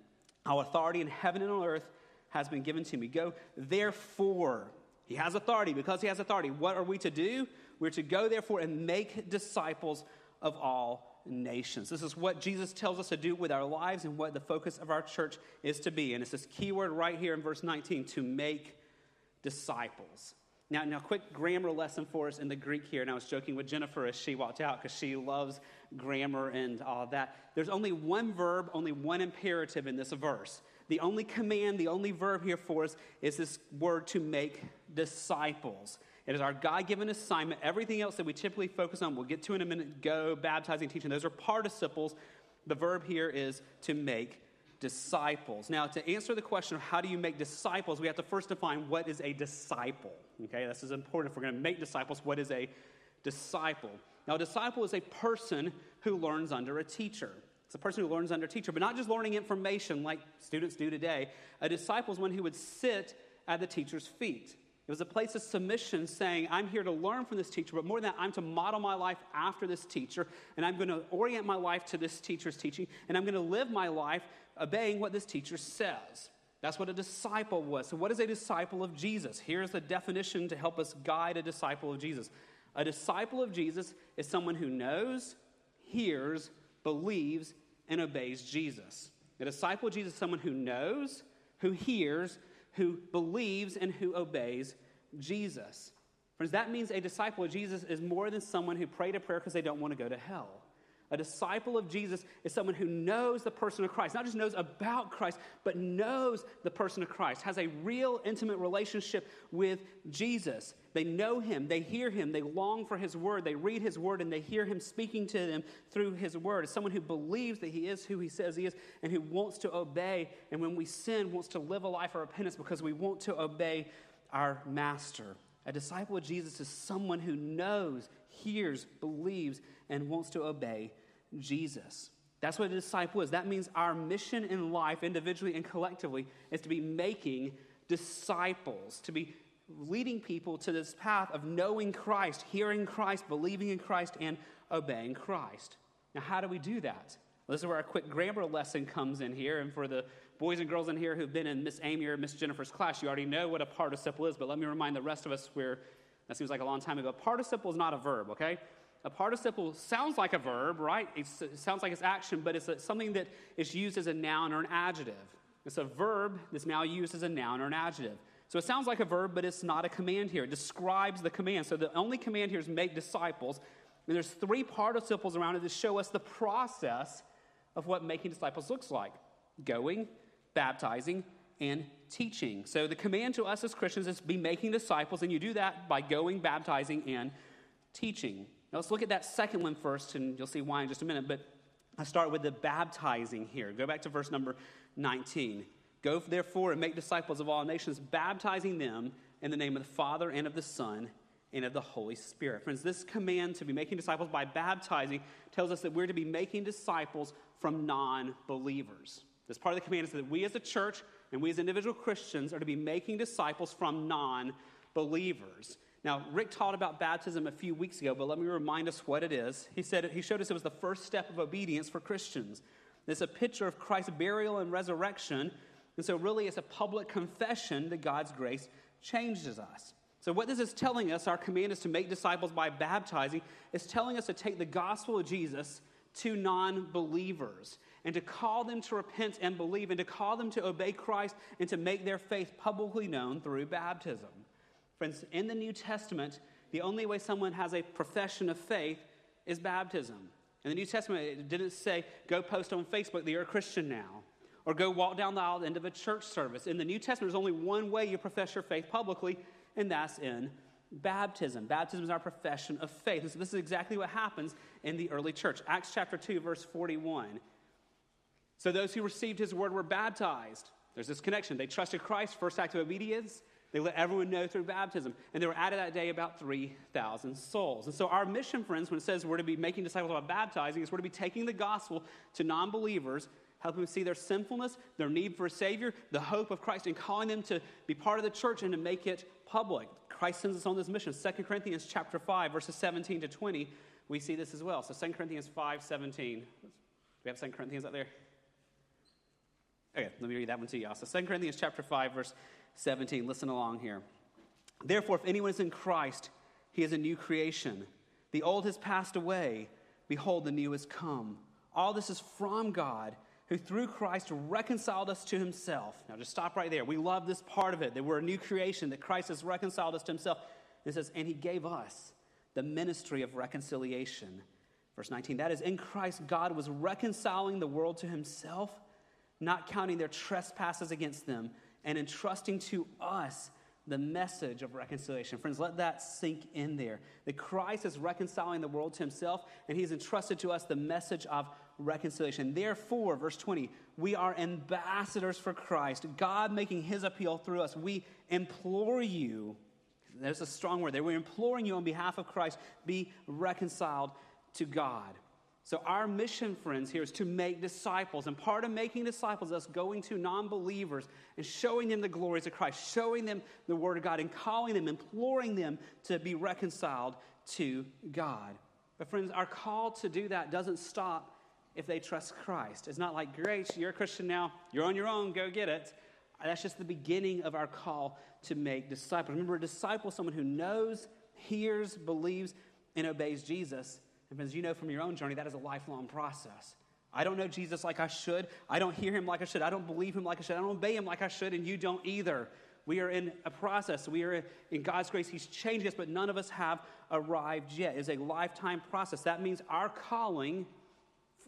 Our authority in heaven and on earth has been given to me. Go, therefore. He has authority. Because he has authority, what are we to do? We're to go, therefore, and make disciples of all nations. This is what Jesus tells us to do with our lives and what the focus of our church is to be. And it's this key word right here in verse 19 to make disciples. Now, now, quick grammar lesson for us in the Greek here. And I was joking with Jennifer as she walked out because she loves grammar and all that. There's only one verb, only one imperative in this verse. The only command, the only verb here for us is this word to make disciples. It is our God given assignment. Everything else that we typically focus on, we'll get to in a minute go, baptizing, teaching, those are participles. The verb here is to make disciples. Now, to answer the question of how do you make disciples, we have to first define what is a disciple. Okay, this is important. If we're going to make disciples, what is a disciple? Now, a disciple is a person who learns under a teacher. It's a person who learns under a teacher, but not just learning information like students do today. A disciple is one who would sit at the teacher's feet. It was a place of submission saying, I'm here to learn from this teacher, but more than that, I'm to model my life after this teacher, and I'm going to orient my life to this teacher's teaching, and I'm going to live my life obeying what this teacher says. That's what a disciple was. So, what is a disciple of Jesus? Here's the definition to help us guide a disciple of Jesus. A disciple of Jesus is someone who knows, hears, believes, and obeys Jesus. A disciple of Jesus is someone who knows, who hears, who believes, and who obeys Jesus. Friends, that means a disciple of Jesus is more than someone who prayed a prayer because they don't want to go to hell. A disciple of Jesus is someone who knows the person of Christ, not just knows about Christ, but knows the person of Christ, has a real intimate relationship with Jesus. They know him, they hear him, they long for his word, they read his word, and they hear him speaking to them through his word. It's someone who believes that he is who he says he is and who wants to obey, and when we sin, wants to live a life of repentance because we want to obey our master. A disciple of Jesus is someone who knows, hears, believes, and wants to obey Jesus. That's what a disciple is. That means our mission in life, individually and collectively, is to be making disciples, to be leading people to this path of knowing Christ, hearing Christ, believing in Christ, and obeying Christ. Now, how do we do that? Well, this is where our quick grammar lesson comes in here. And for the boys and girls in here who've been in Miss Amy or Miss Jennifer's class, you already know what a participle is, but let me remind the rest of us where that seems like a long time ago. A participle is not a verb, okay? A participle sounds like a verb, right? It's, it sounds like it's action, but it's a, something that is used as a noun or an adjective. It's a verb that's now used as a noun or an adjective. So it sounds like a verb, but it's not a command here. It describes the command. So the only command here is make disciples. And there's three participles around it that show us the process of what making disciples looks like going, baptizing, and teaching. So the command to us as Christians is be making disciples, and you do that by going, baptizing, and teaching. Now let's look at that second one first, and you'll see why in just a minute. But I start with the baptizing here. Go back to verse number 19. Go therefore and make disciples of all nations, baptizing them in the name of the Father and of the Son and of the Holy Spirit. Friends, this command to be making disciples by baptizing tells us that we're to be making disciples from non believers. This part of the command is that we as a church and we as individual Christians are to be making disciples from non believers. Now, Rick taught about baptism a few weeks ago, but let me remind us what it is. He said he showed us it was the first step of obedience for Christians. It's a picture of Christ's burial and resurrection, and so really it's a public confession that God's grace changes us. So, what this is telling us, our command is to make disciples by baptizing, is telling us to take the gospel of Jesus to non believers and to call them to repent and believe and to call them to obey Christ and to make their faith publicly known through baptism. Friends, in the New Testament, the only way someone has a profession of faith is baptism. In the New Testament, it didn't say, go post on Facebook that you're a Christian now, or go walk down the aisle at the end of a church service. In the New Testament, there's only one way you profess your faith publicly, and that's in baptism. Baptism is our profession of faith. And so this is exactly what happens in the early church. Acts chapter 2, verse 41. So those who received his word were baptized. There's this connection. They trusted Christ, first act of obedience. They let everyone know through baptism. And there were added that day about 3,000 souls. And so, our mission, friends, when it says we're to be making disciples by baptizing, is we're to be taking the gospel to non believers, helping them see their sinfulness, their need for a Savior, the hope of Christ, and calling them to be part of the church and to make it public. Christ sends us on this mission. 2 Corinthians chapter 5, verses 17 to 20, we see this as well. So 2 Corinthians 5, 17. We have 2 Corinthians up there? Okay, let me read that one to y'all. So 2 Corinthians chapter 5, verse 17. Listen along here. Therefore, if anyone is in Christ, he is a new creation. The old has passed away. Behold, the new has come. All this is from God, who through Christ reconciled us to himself. Now, just stop right there. We love this part of it that we're a new creation, that Christ has reconciled us to himself. It says, and he gave us the ministry of reconciliation. Verse 19, that is, in Christ, God was reconciling the world to himself, not counting their trespasses against them, and entrusting to us the message of reconciliation. Friends, let that sink in there. That Christ is reconciling the world to himself, and he's entrusted to us the message of reconciliation. Therefore, verse 20, we are ambassadors for Christ, God making his appeal through us. We implore you, there's a strong word there, we're imploring you on behalf of Christ, be reconciled to God. So, our mission, friends, here is to make disciples. And part of making disciples is us going to non believers and showing them the glories of Christ, showing them the Word of God, and calling them, imploring them to be reconciled to God. But, friends, our call to do that doesn't stop if they trust Christ. It's not like, great, you're a Christian now, you're on your own, go get it. That's just the beginning of our call to make disciples. Remember, a disciple is someone who knows, hears, believes, and obeys Jesus. And as you know from your own journey, that is a lifelong process. I don't know Jesus like I should. I don't hear him like I should. I don't believe him like I should. I don't obey him like I should, and you don't either. We are in a process. We are in God's grace. He's changing us, but none of us have arrived yet. It's a lifetime process. That means our calling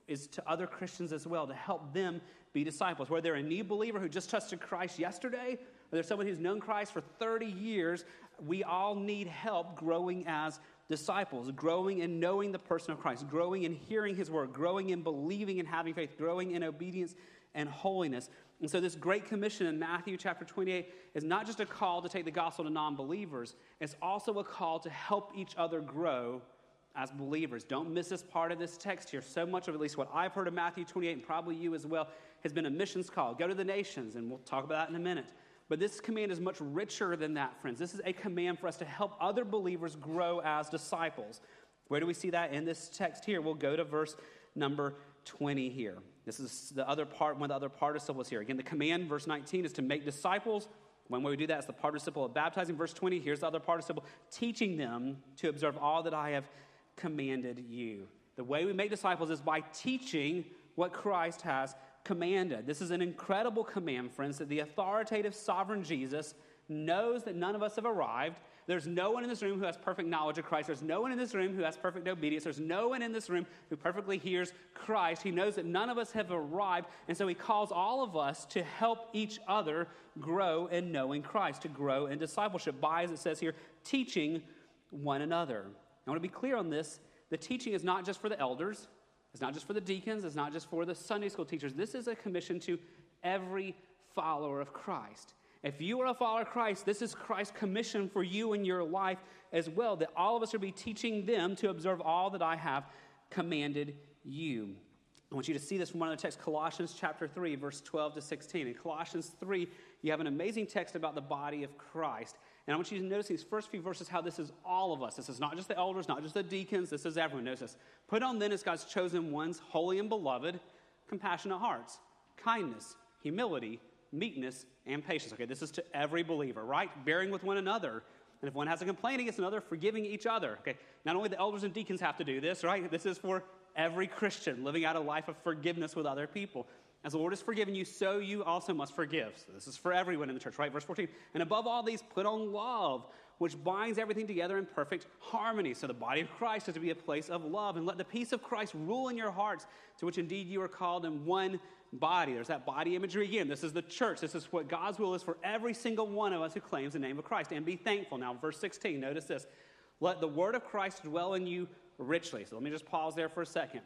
is to other Christians as well, to help them be disciples. Whether they're a new believer who just trusted Christ yesterday, or there's someone who's known Christ for 30 years, we all need help growing as disciples, growing and knowing the person of Christ, growing and hearing his word, growing in believing and having faith, growing in obedience and holiness. And so, this great commission in Matthew chapter 28 is not just a call to take the gospel to non believers, it's also a call to help each other grow as believers. Don't miss this part of this text here. So much of at least what I've heard of Matthew 28, and probably you as well, has been a missions call. Go to the nations, and we'll talk about that in a minute. But this command is much richer than that, friends. This is a command for us to help other believers grow as disciples. Where do we see that in this text here? We'll go to verse number 20 here. This is the other part, one of the other participles here. Again, the command, verse 19, is to make disciples. One way we do that is the participle of baptizing. Verse 20, here's the other participle, teaching them to observe all that I have commanded you. The way we make disciples is by teaching what Christ has commanded. This is an incredible command, friends, that the authoritative sovereign Jesus knows that none of us have arrived. There's no one in this room who has perfect knowledge of Christ. There's no one in this room who has perfect obedience. There's no one in this room who perfectly hears Christ. He knows that none of us have arrived, and so he calls all of us to help each other grow in knowing Christ, to grow in discipleship by, as it says here, teaching one another. I want to be clear on this. The teaching is not just for the elders, it's not just for the deacons, it's not just for the Sunday school teachers. This is a commission to every follower of Christ. If you are a follower of Christ, this is Christ's commission for you in your life as well, that all of us should be teaching them to observe all that I have commanded you. I want you to see this from one of the texts, Colossians chapter 3, verse 12 to 16. In Colossians 3, you have an amazing text about the body of Christ. And I want you to notice these first few verses how this is all of us. This is not just the elders, not just the deacons, this is everyone. Notice this. Put on then as God's chosen ones, holy and beloved, compassionate hearts, kindness, humility, meekness, and patience. Okay, this is to every believer, right? Bearing with one another. And if one has a complaint against another, forgiving each other. Okay, not only the elders and deacons have to do this, right? This is for every Christian living out a life of forgiveness with other people. As the Lord has forgiven you, so you also must forgive. So this is for everyone in the church, right? Verse 14. And above all these, put on love, which binds everything together in perfect harmony. So the body of Christ is to be a place of love. And let the peace of Christ rule in your hearts, to which indeed you are called in one body. There's that body imagery again. This is the church. This is what God's will is for every single one of us who claims the name of Christ. And be thankful. Now, verse 16, notice this. Let the word of Christ dwell in you richly. So let me just pause there for a second.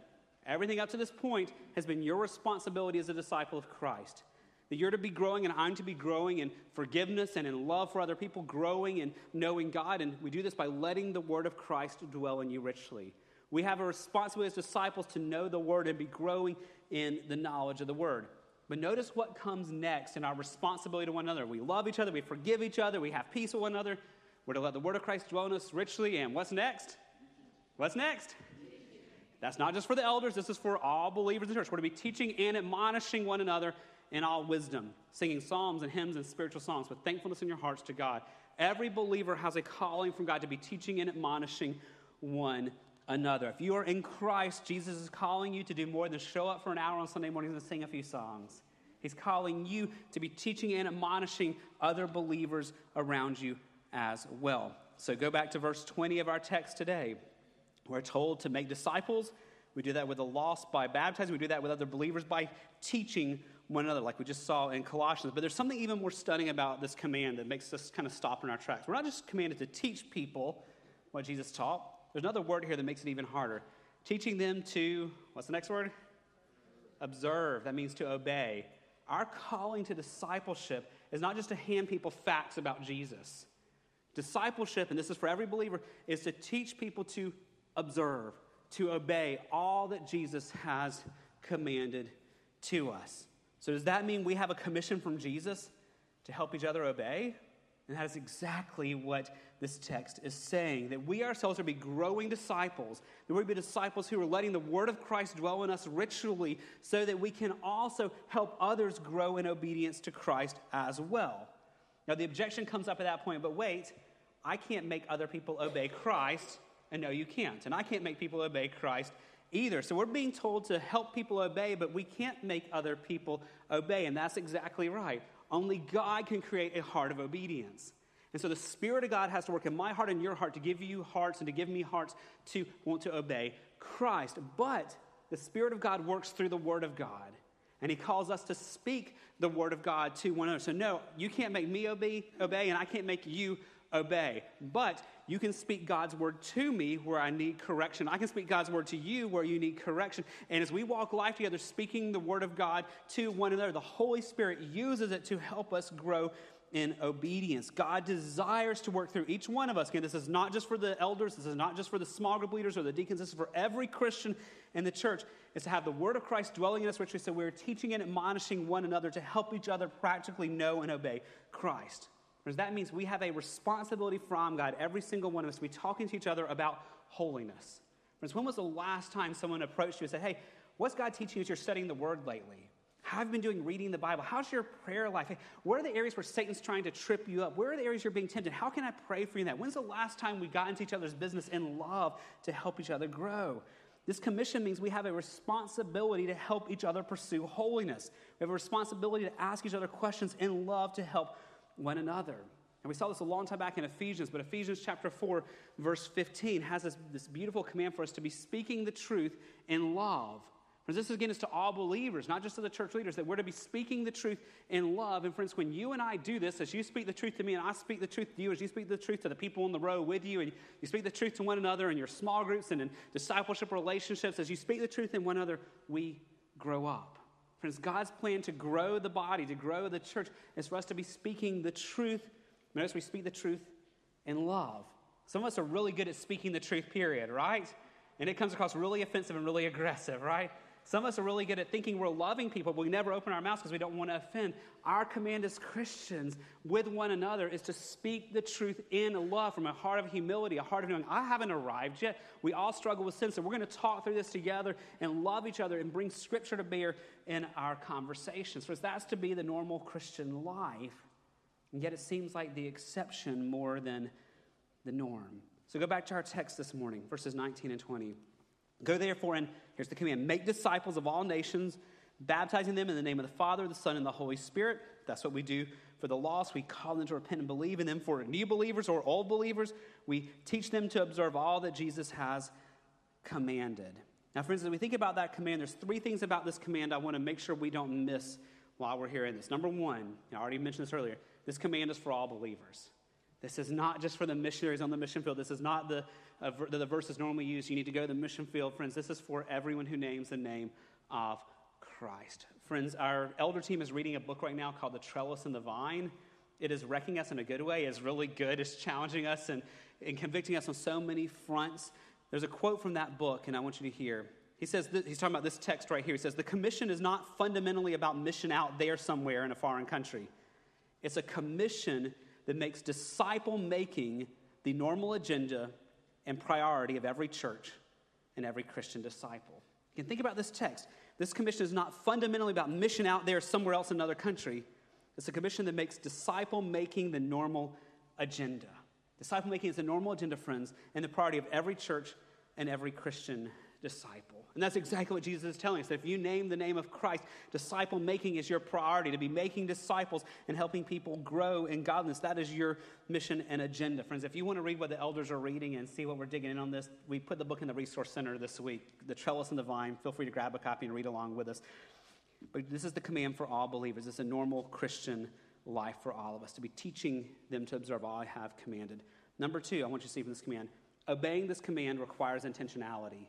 Everything up to this point has been your responsibility as a disciple of Christ. That you're to be growing and I'm to be growing in forgiveness and in love for other people, growing and knowing God. And we do this by letting the word of Christ dwell in you richly. We have a responsibility as disciples to know the word and be growing in the knowledge of the word. But notice what comes next in our responsibility to one another. We love each other, we forgive each other, we have peace with one another. We're to let the word of Christ dwell in us richly. And what's next? What's next? That's not just for the elders, this is for all believers in the church. We're to be teaching and admonishing one another in all wisdom, singing psalms and hymns and spiritual songs with thankfulness in your hearts to God. Every believer has a calling from God to be teaching and admonishing one another. If you are in Christ, Jesus is calling you to do more than show up for an hour on Sunday mornings and sing a few songs. He's calling you to be teaching and admonishing other believers around you as well. So go back to verse 20 of our text today. We're told to make disciples. We do that with the lost by baptizing. We do that with other believers by teaching one another, like we just saw in Colossians. But there's something even more stunning about this command that makes us kind of stop in our tracks. We're not just commanded to teach people what Jesus taught, there's another word here that makes it even harder. Teaching them to, what's the next word? Observe. That means to obey. Our calling to discipleship is not just to hand people facts about Jesus. Discipleship, and this is for every believer, is to teach people to observe, to obey all that Jesus has commanded to us. So, does that mean we have a commission from Jesus to help each other obey? And that is exactly what this text is saying that we ourselves are to be growing disciples, that we're to be disciples who are letting the word of Christ dwell in us ritually so that we can also help others grow in obedience to Christ as well. Now, the objection comes up at that point, but wait, I can't make other people obey Christ And no, you can't. And I can't make people obey Christ either. So we're being told to help people obey, but we can't make other people obey. And that's exactly right. Only God can create a heart of obedience. And so the Spirit of God has to work in my heart and your heart to give you hearts and to give me hearts to want to obey Christ. But the Spirit of God works through the Word of God. And He calls us to speak the Word of God to one another. So, no, you can't make me obey, obey and I can't make you obey. But you can speak God's word to me where I need correction. I can speak God's word to you where you need correction. And as we walk life together, speaking the word of God to one another, the Holy Spirit uses it to help us grow in obedience. God desires to work through each one of us. Again, this is not just for the elders, this is not just for the small group leaders or the deacons, this is for every Christian in the church, is to have the word of Christ dwelling in us, which richly. So we're teaching and admonishing one another to help each other practically know and obey Christ. Because that means we have a responsibility from God, every single one of us, to be talking to each other about holiness. Friends, when was the last time someone approached you and said, Hey, what's God teaching you as you're studying the Word lately? How have you been doing reading the Bible? How's your prayer life? Hey, what are the areas where Satan's trying to trip you up? Where are the areas you're being tempted? How can I pray for you in that? When's the last time we got into each other's business in love to help each other grow? This commission means we have a responsibility to help each other pursue holiness. We have a responsibility to ask each other questions in love to help one another. And we saw this a long time back in Ephesians, but Ephesians chapter 4, verse 15 has this, this beautiful command for us to be speaking the truth in love. Friends, this again is to all believers, not just to the church leaders, that we're to be speaking the truth in love. And friends, when you and I do this, as you speak the truth to me and I speak the truth to you, as you speak the truth to the people on the row with you, and you speak the truth to one another in your small groups and in discipleship relationships, as you speak the truth in one another, we grow up. Friends, God's plan to grow the body, to grow the church, is for us to be speaking the truth. Notice we speak the truth in love. Some of us are really good at speaking the truth, period, right? And it comes across really offensive and really aggressive, right? Some of us are really good at thinking we're loving people, but we never open our mouths because we don't want to offend. Our command as Christians with one another is to speak the truth in love from a heart of humility, a heart of knowing I haven't arrived yet. We all struggle with sin, so we're going to talk through this together and love each other and bring Scripture to bear in our conversations. For that's to be the normal Christian life, and yet it seems like the exception more than the norm. So go back to our text this morning, verses 19 and 20. Go therefore and here's the command make disciples of all nations, baptizing them in the name of the Father, the Son, and the Holy Spirit. That's what we do for the lost. We call them to repent and believe in them. For new believers or old believers, we teach them to observe all that Jesus has commanded. Now, friends, as we think about that command, there's three things about this command I want to make sure we don't miss while we're hearing this. Number one, I already mentioned this earlier, this command is for all believers. This is not just for the missionaries on the mission field. This is not the, ver- the verses normally used. You need to go to the mission field. Friends, this is for everyone who names the name of Christ. Friends, our elder team is reading a book right now called The Trellis and the Vine. It is wrecking us in a good way. It's really good. It's challenging us and, and convicting us on so many fronts. There's a quote from that book, and I want you to hear. He says, th- he's talking about this text right here. He says, The commission is not fundamentally about mission out there somewhere in a foreign country. It's a commission that makes disciple making the normal agenda and priority of every church and every Christian disciple. You can think about this text. This commission is not fundamentally about mission out there somewhere else in another country. It's a commission that makes disciple making the normal agenda. Disciple making is the normal agenda, friends, and the priority of every church and every Christian disciple. And that's exactly what Jesus is telling us that if you name the name of Christ, disciple making is your priority. To be making disciples and helping people grow in godliness, that is your mission and agenda. Friends, if you want to read what the elders are reading and see what we're digging in on this, we put the book in the Resource Center this week, The Trellis and the Vine. Feel free to grab a copy and read along with us. But this is the command for all believers. It's a normal Christian life for all of us to be teaching them to observe all I have commanded. Number two, I want you to see from this command obeying this command requires intentionality.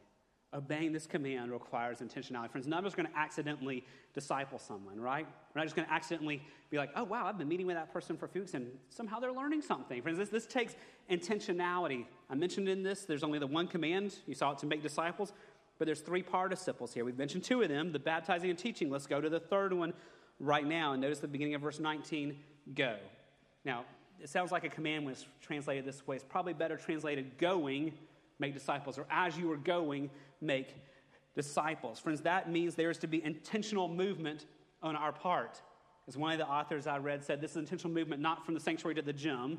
Obeying this command requires intentionality. Friends, none of us are going to accidentally disciple someone, right? We're not just going to accidentally be like, oh, wow, I've been meeting with that person for a few weeks and somehow they're learning something. Friends, this, this takes intentionality. I mentioned in this, there's only the one command. You saw it to make disciples, but there's three participles here. We've mentioned two of them the baptizing and teaching. Let's go to the third one right now. And notice the beginning of verse 19 go. Now, it sounds like a command when it's translated this way. It's probably better translated going, make disciples, or as you are going, make disciples. Friends, that means there is to be intentional movement on our part. As one of the authors I read said, this is intentional movement not from the sanctuary to the gym,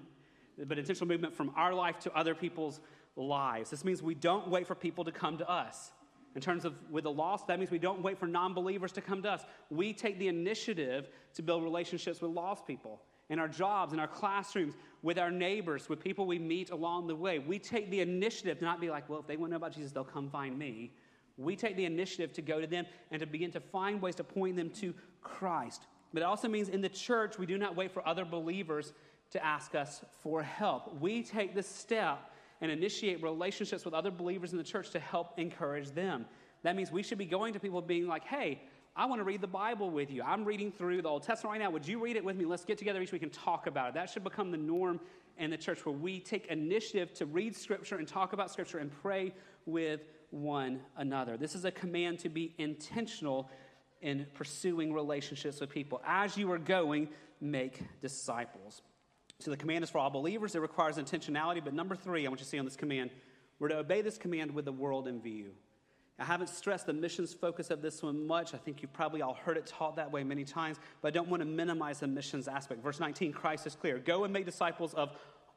but intentional movement from our life to other people's lives. This means we don't wait for people to come to us. In terms of with the lost, that means we don't wait for non believers to come to us. We take the initiative to build relationships with lost people in our jobs, in our classrooms, with our neighbors, with people we meet along the way. We take the initiative to not be like, well, if they want to know about Jesus, they'll come find me. We take the initiative to go to them and to begin to find ways to point them to Christ. But it also means in the church, we do not wait for other believers to ask us for help. We take the step and initiate relationships with other believers in the church to help encourage them. That means we should be going to people being like, hey, I want to read the Bible with you. I'm reading through the Old Testament right now. Would you read it with me? Let's get together each week and talk about it. That should become the norm in the church where we take initiative to read Scripture and talk about Scripture and pray with one another. This is a command to be intentional in pursuing relationships with people. As you are going, make disciples. So the command is for all believers. It requires intentionality. But number three, I want you to see on this command, we're to obey this command with the world in view. I haven't stressed the missions focus of this one much. I think you've probably all heard it taught that way many times, but I don't want to minimize the missions aspect. Verse 19, Christ is clear Go and make disciples of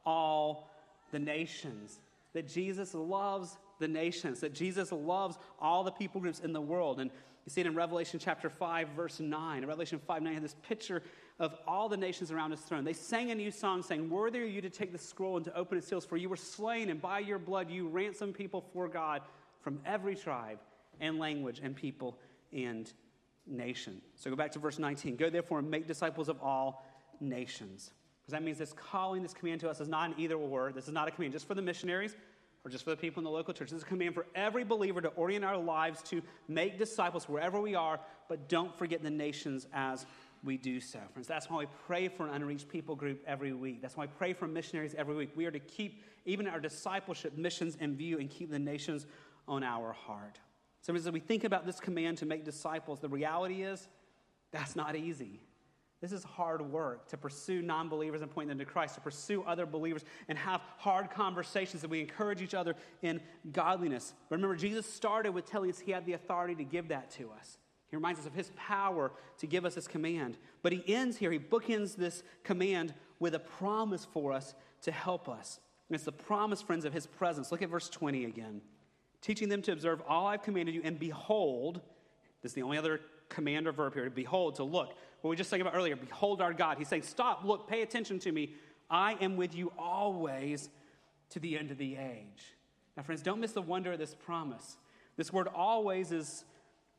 all the nations. That Jesus loves the nations, that Jesus loves all the people groups in the world. And you see it in Revelation chapter 5, verse 9. In Revelation 5 9, this picture of all the nations around his throne. They sang a new song saying, Worthy are you to take the scroll and to open its seals, for you were slain, and by your blood you ransomed people for God from every tribe and language and people and nation. So go back to verse 19. Go therefore and make disciples of all nations. Because that means this calling, this command to us is not an either or. This is not a command just for the missionaries or just for the people in the local church. This is a command for every believer to orient our lives to make disciples wherever we are, but don't forget the nations as we do so. Friends, that's why we pray for an unreached people group every week. That's why we pray for missionaries every week. We are to keep even our discipleship missions in view and keep the nations on our heart. So as we think about this command to make disciples, the reality is that's not easy. This is hard work to pursue non believers and point them to Christ, to pursue other believers and have hard conversations that we encourage each other in godliness. Remember, Jesus started with telling us he had the authority to give that to us. He reminds us of his power to give us this command. But he ends here, he bookends this command with a promise for us to help us. And it's the promise, friends, of his presence. Look at verse 20 again. Teaching them to observe all I've commanded you, and behold, this is the only other command or verb here, behold, to look. What we just talked about earlier, behold our God. He's saying, stop, look, pay attention to me. I am with you always to the end of the age. Now, friends, don't miss the wonder of this promise. This word always is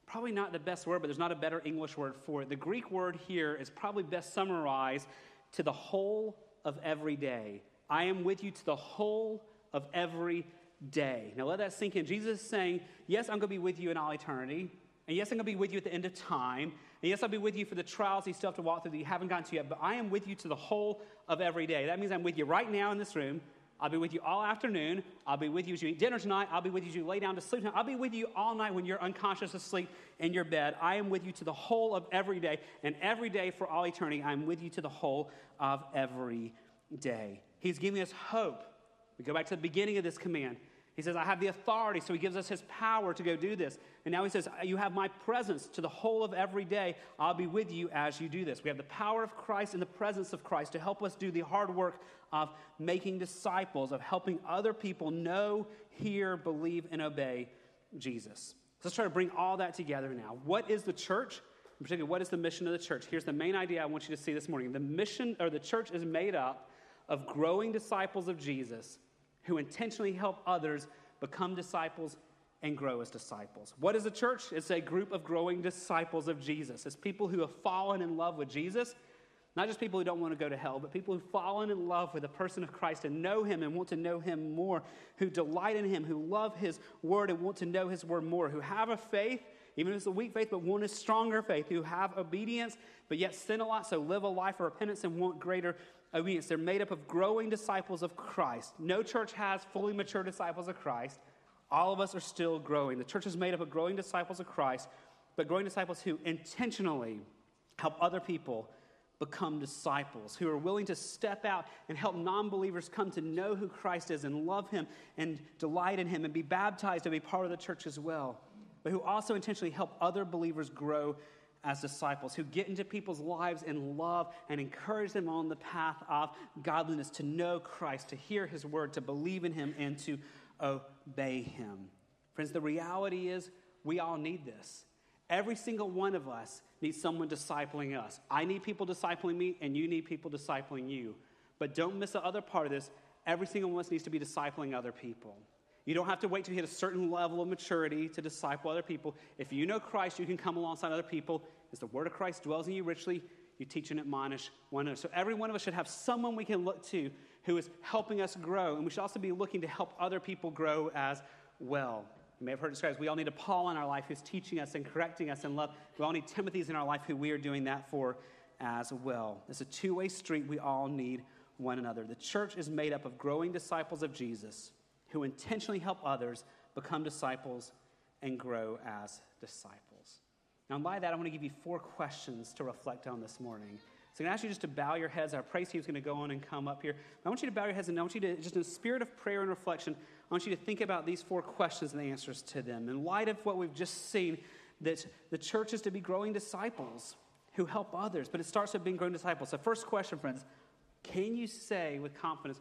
probably not the best word, but there's not a better English word for it. The Greek word here is probably best summarized to the whole of every day. I am with you to the whole of every day. Now let that sink in. Jesus is saying, Yes, I'm going to be with you in all eternity. And yes, I'm going to be with you at the end of time. And yes, I'll be with you for the trials you still have to walk through that you haven't gotten to yet. But I am with you to the whole of every day. That means I'm with you right now in this room. I'll be with you all afternoon. I'll be with you as you eat dinner tonight. I'll be with you as you lay down to sleep tonight. I'll be with you all night when you're unconscious asleep in your bed. I am with you to the whole of every day. And every day for all eternity, I'm with you to the whole of every day. He's giving us hope. We go back to the beginning of this command. He says, I have the authority, so he gives us his power to go do this. And now he says, You have my presence to the whole of every day. I'll be with you as you do this. We have the power of Christ and the presence of Christ to help us do the hard work of making disciples, of helping other people know, hear, believe, and obey Jesus. So let's try to bring all that together now. What is the church? In particular, what is the mission of the church? Here's the main idea I want you to see this morning. The mission or the church is made up of growing disciples of Jesus who intentionally help others become disciples and grow as disciples. What is a church? It's a group of growing disciples of Jesus. It's people who have fallen in love with Jesus, not just people who don't want to go to hell, but people who've fallen in love with the person of Christ and know him and want to know him more, who delight in him, who love his word and want to know his word more, who have a faith, even if it's a weak faith, but want a stronger faith, who have obedience, but yet sin a lot, so live a life of repentance and want greater obedience. They're made up of growing disciples of Christ. No church has fully mature disciples of Christ. All of us are still growing. The church is made up of growing disciples of Christ, but growing disciples who intentionally help other people become disciples, who are willing to step out and help non believers come to know who Christ is and love him and delight in him and be baptized and be part of the church as well, but who also intentionally help other believers grow as disciples, who get into people's lives and love and encourage them on the path of godliness to know Christ, to hear his word, to believe in him, and to obey him. Friends, the reality is we all need this. Every single one of us needs someone discipling us. I need people discipling me, and you need people discipling you. But don't miss the other part of this. Every single one of us needs to be discipling other people. You don't have to wait to hit a certain level of maturity to disciple other people. If you know Christ, you can come alongside other people. As the word of Christ dwells in you richly, you teach and admonish one another. So every one of us should have someone we can look to who is helping us grow. And we should also be looking to help other people grow as well. You may have heard it described we all need a Paul in our life who's teaching us and correcting us in love. We all need Timothy's in our life who we are doing that for as well. It's a two way street. We all need one another. The church is made up of growing disciples of Jesus who intentionally help others become disciples and grow as disciples. Now, of that, I want to give you four questions to reflect on this morning. So I'm going to ask you just to bow your heads. Our praise team is going to go on and come up here. I want you to bow your heads and I want you to, just in spirit of prayer and reflection, I want you to think about these four questions and the answers to them. In light of what we've just seen, that the church is to be growing disciples who help others, but it starts with being growing disciples. So, first question, friends can you say with confidence,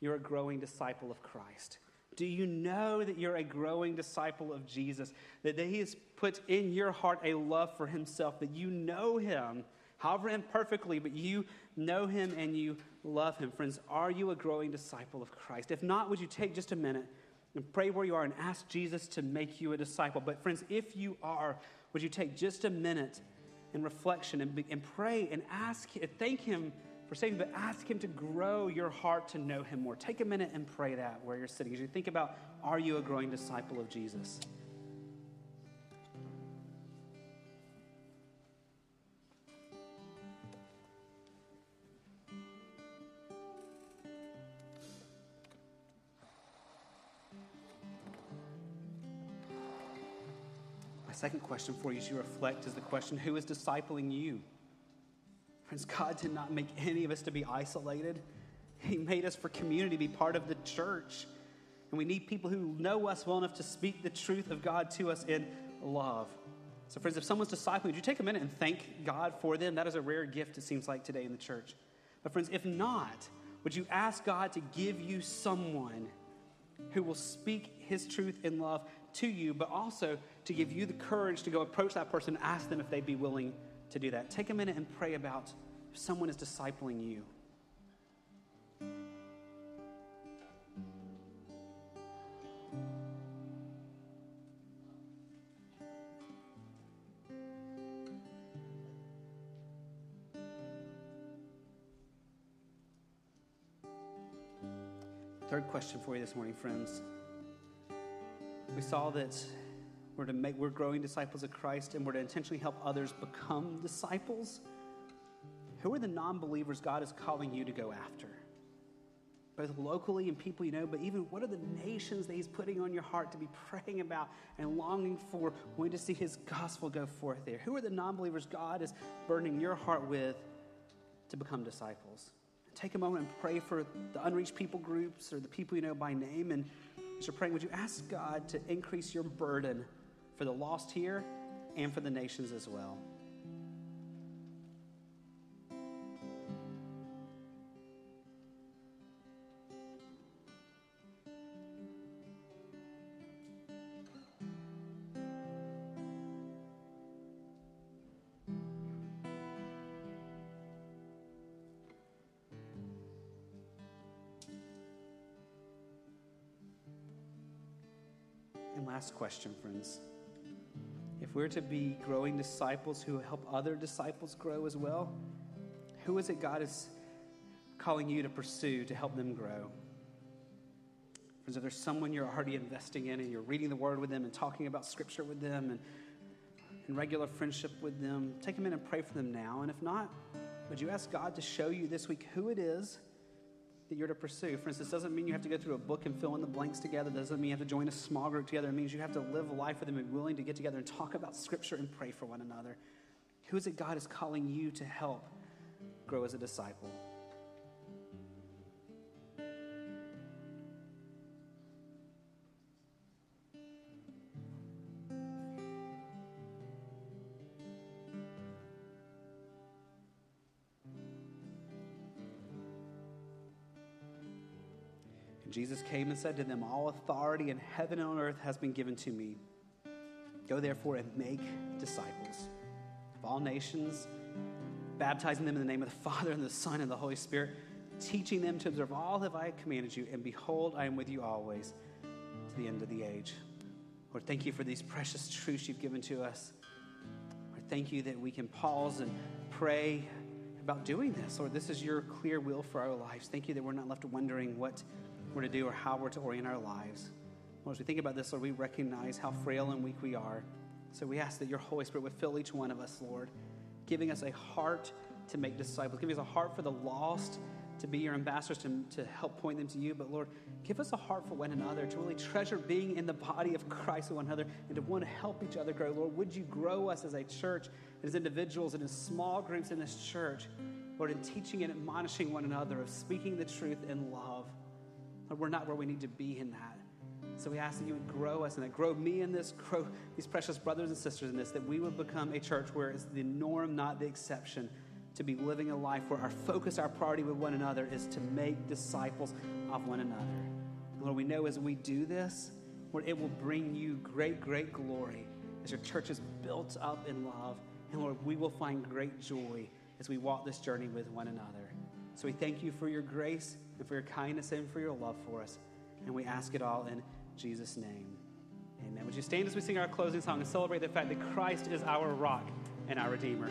you're a growing disciple of Christ? Do you know that you're a growing disciple of Jesus? That He has put in your heart a love for Himself, that you know Him, however imperfectly, but you know Him and you love Him. Friends, are you a growing disciple of Christ? If not, would you take just a minute and pray where you are and ask Jesus to make you a disciple? But, friends, if you are, would you take just a minute in reflection and, and pray and ask, thank Him for saving, but ask Him to grow your heart to know Him more. Take a minute and pray that where you're sitting as you think about are you a growing disciple of Jesus? Second question for you as you reflect is the question who is discipling you? Friends, God did not make any of us to be isolated. He made us for community, to be part of the church. And we need people who know us well enough to speak the truth of God to us in love. So, friends, if someone's discipling, would you take a minute and thank God for them? That is a rare gift, it seems like, today in the church. But, friends, if not, would you ask God to give you someone who will speak his truth in love to you, but also to give you the courage to go approach that person ask them if they'd be willing to do that. Take a minute and pray about if someone is discipling you. Third question for you this morning, friends. We saw that we're to make we're growing disciples of Christ and we're to intentionally help others become disciples. Who are the non-believers God is calling you to go after? Both locally and people you know, but even what are the nations that He's putting on your heart to be praying about and longing for, when to see His gospel go forth there? Who are the non-believers God is burning your heart with to become disciples? Take a moment and pray for the unreached people groups or the people you know by name. And as you're praying, would you ask God to increase your burden for the lost here and for the nations as well? And last question, friends. If we're to be growing disciples who help other disciples grow as well, who is it God is calling you to pursue to help them grow? Friends, if there's someone you're already investing in and you're reading the word with them and talking about scripture with them and in regular friendship with them, take a minute and pray for them now. And if not, would you ask God to show you this week who it is that you're to pursue. For instance, doesn't mean you have to go through a book and fill in the blanks together. Doesn't mean you have to join a small group together. It means you have to live a life with them and be willing to get together and talk about Scripture and pray for one another. Who is it God is calling you to help grow as a disciple? Jesus came and said to them, All authority in heaven and on earth has been given to me. Go therefore and make disciples of all nations, baptizing them in the name of the Father and the Son and the Holy Spirit, teaching them to observe all that I have commanded you. And behold, I am with you always to the end of the age. Lord, thank you for these precious truths you've given to us. Lord, thank you that we can pause and pray about doing this. Lord, this is your clear will for our lives. Thank you that we're not left wondering what we're to do or how we're to orient our lives. Lord, as we think about this, Lord, we recognize how frail and weak we are. So we ask that your Holy Spirit would fill each one of us, Lord, giving us a heart to make disciples, giving us a heart for the lost, to be your ambassadors, to, to help point them to you. But Lord, give us a heart for one another, to really treasure being in the body of Christ with one another, and to want to help each other grow. Lord, would you grow us as a church, as individuals, and as small groups in this church, Lord, in teaching and admonishing one another, of speaking the truth in love. Lord, we're not where we need to be in that. So we ask that you would grow us and that grow me in this, grow these precious brothers and sisters in this, that we would become a church where it's the norm, not the exception, to be living a life where our focus, our priority with one another is to make disciples of one another. And Lord, we know as we do this, Lord, it will bring you great, great glory as your church is built up in love. And Lord, we will find great joy as we walk this journey with one another. So we thank you for your grace and for your kindness and for your love for us. And we ask it all in Jesus' name. Amen. Would you stand as we sing our closing song and celebrate the fact that Christ is our rock and our Redeemer?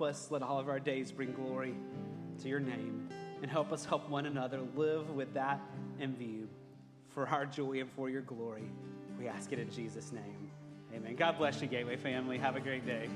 Us let all of our days bring glory to your name and help us help one another live with that in view for our joy and for your glory. We ask it in Jesus' name. Amen. God bless you, Gateway family. Have a great day.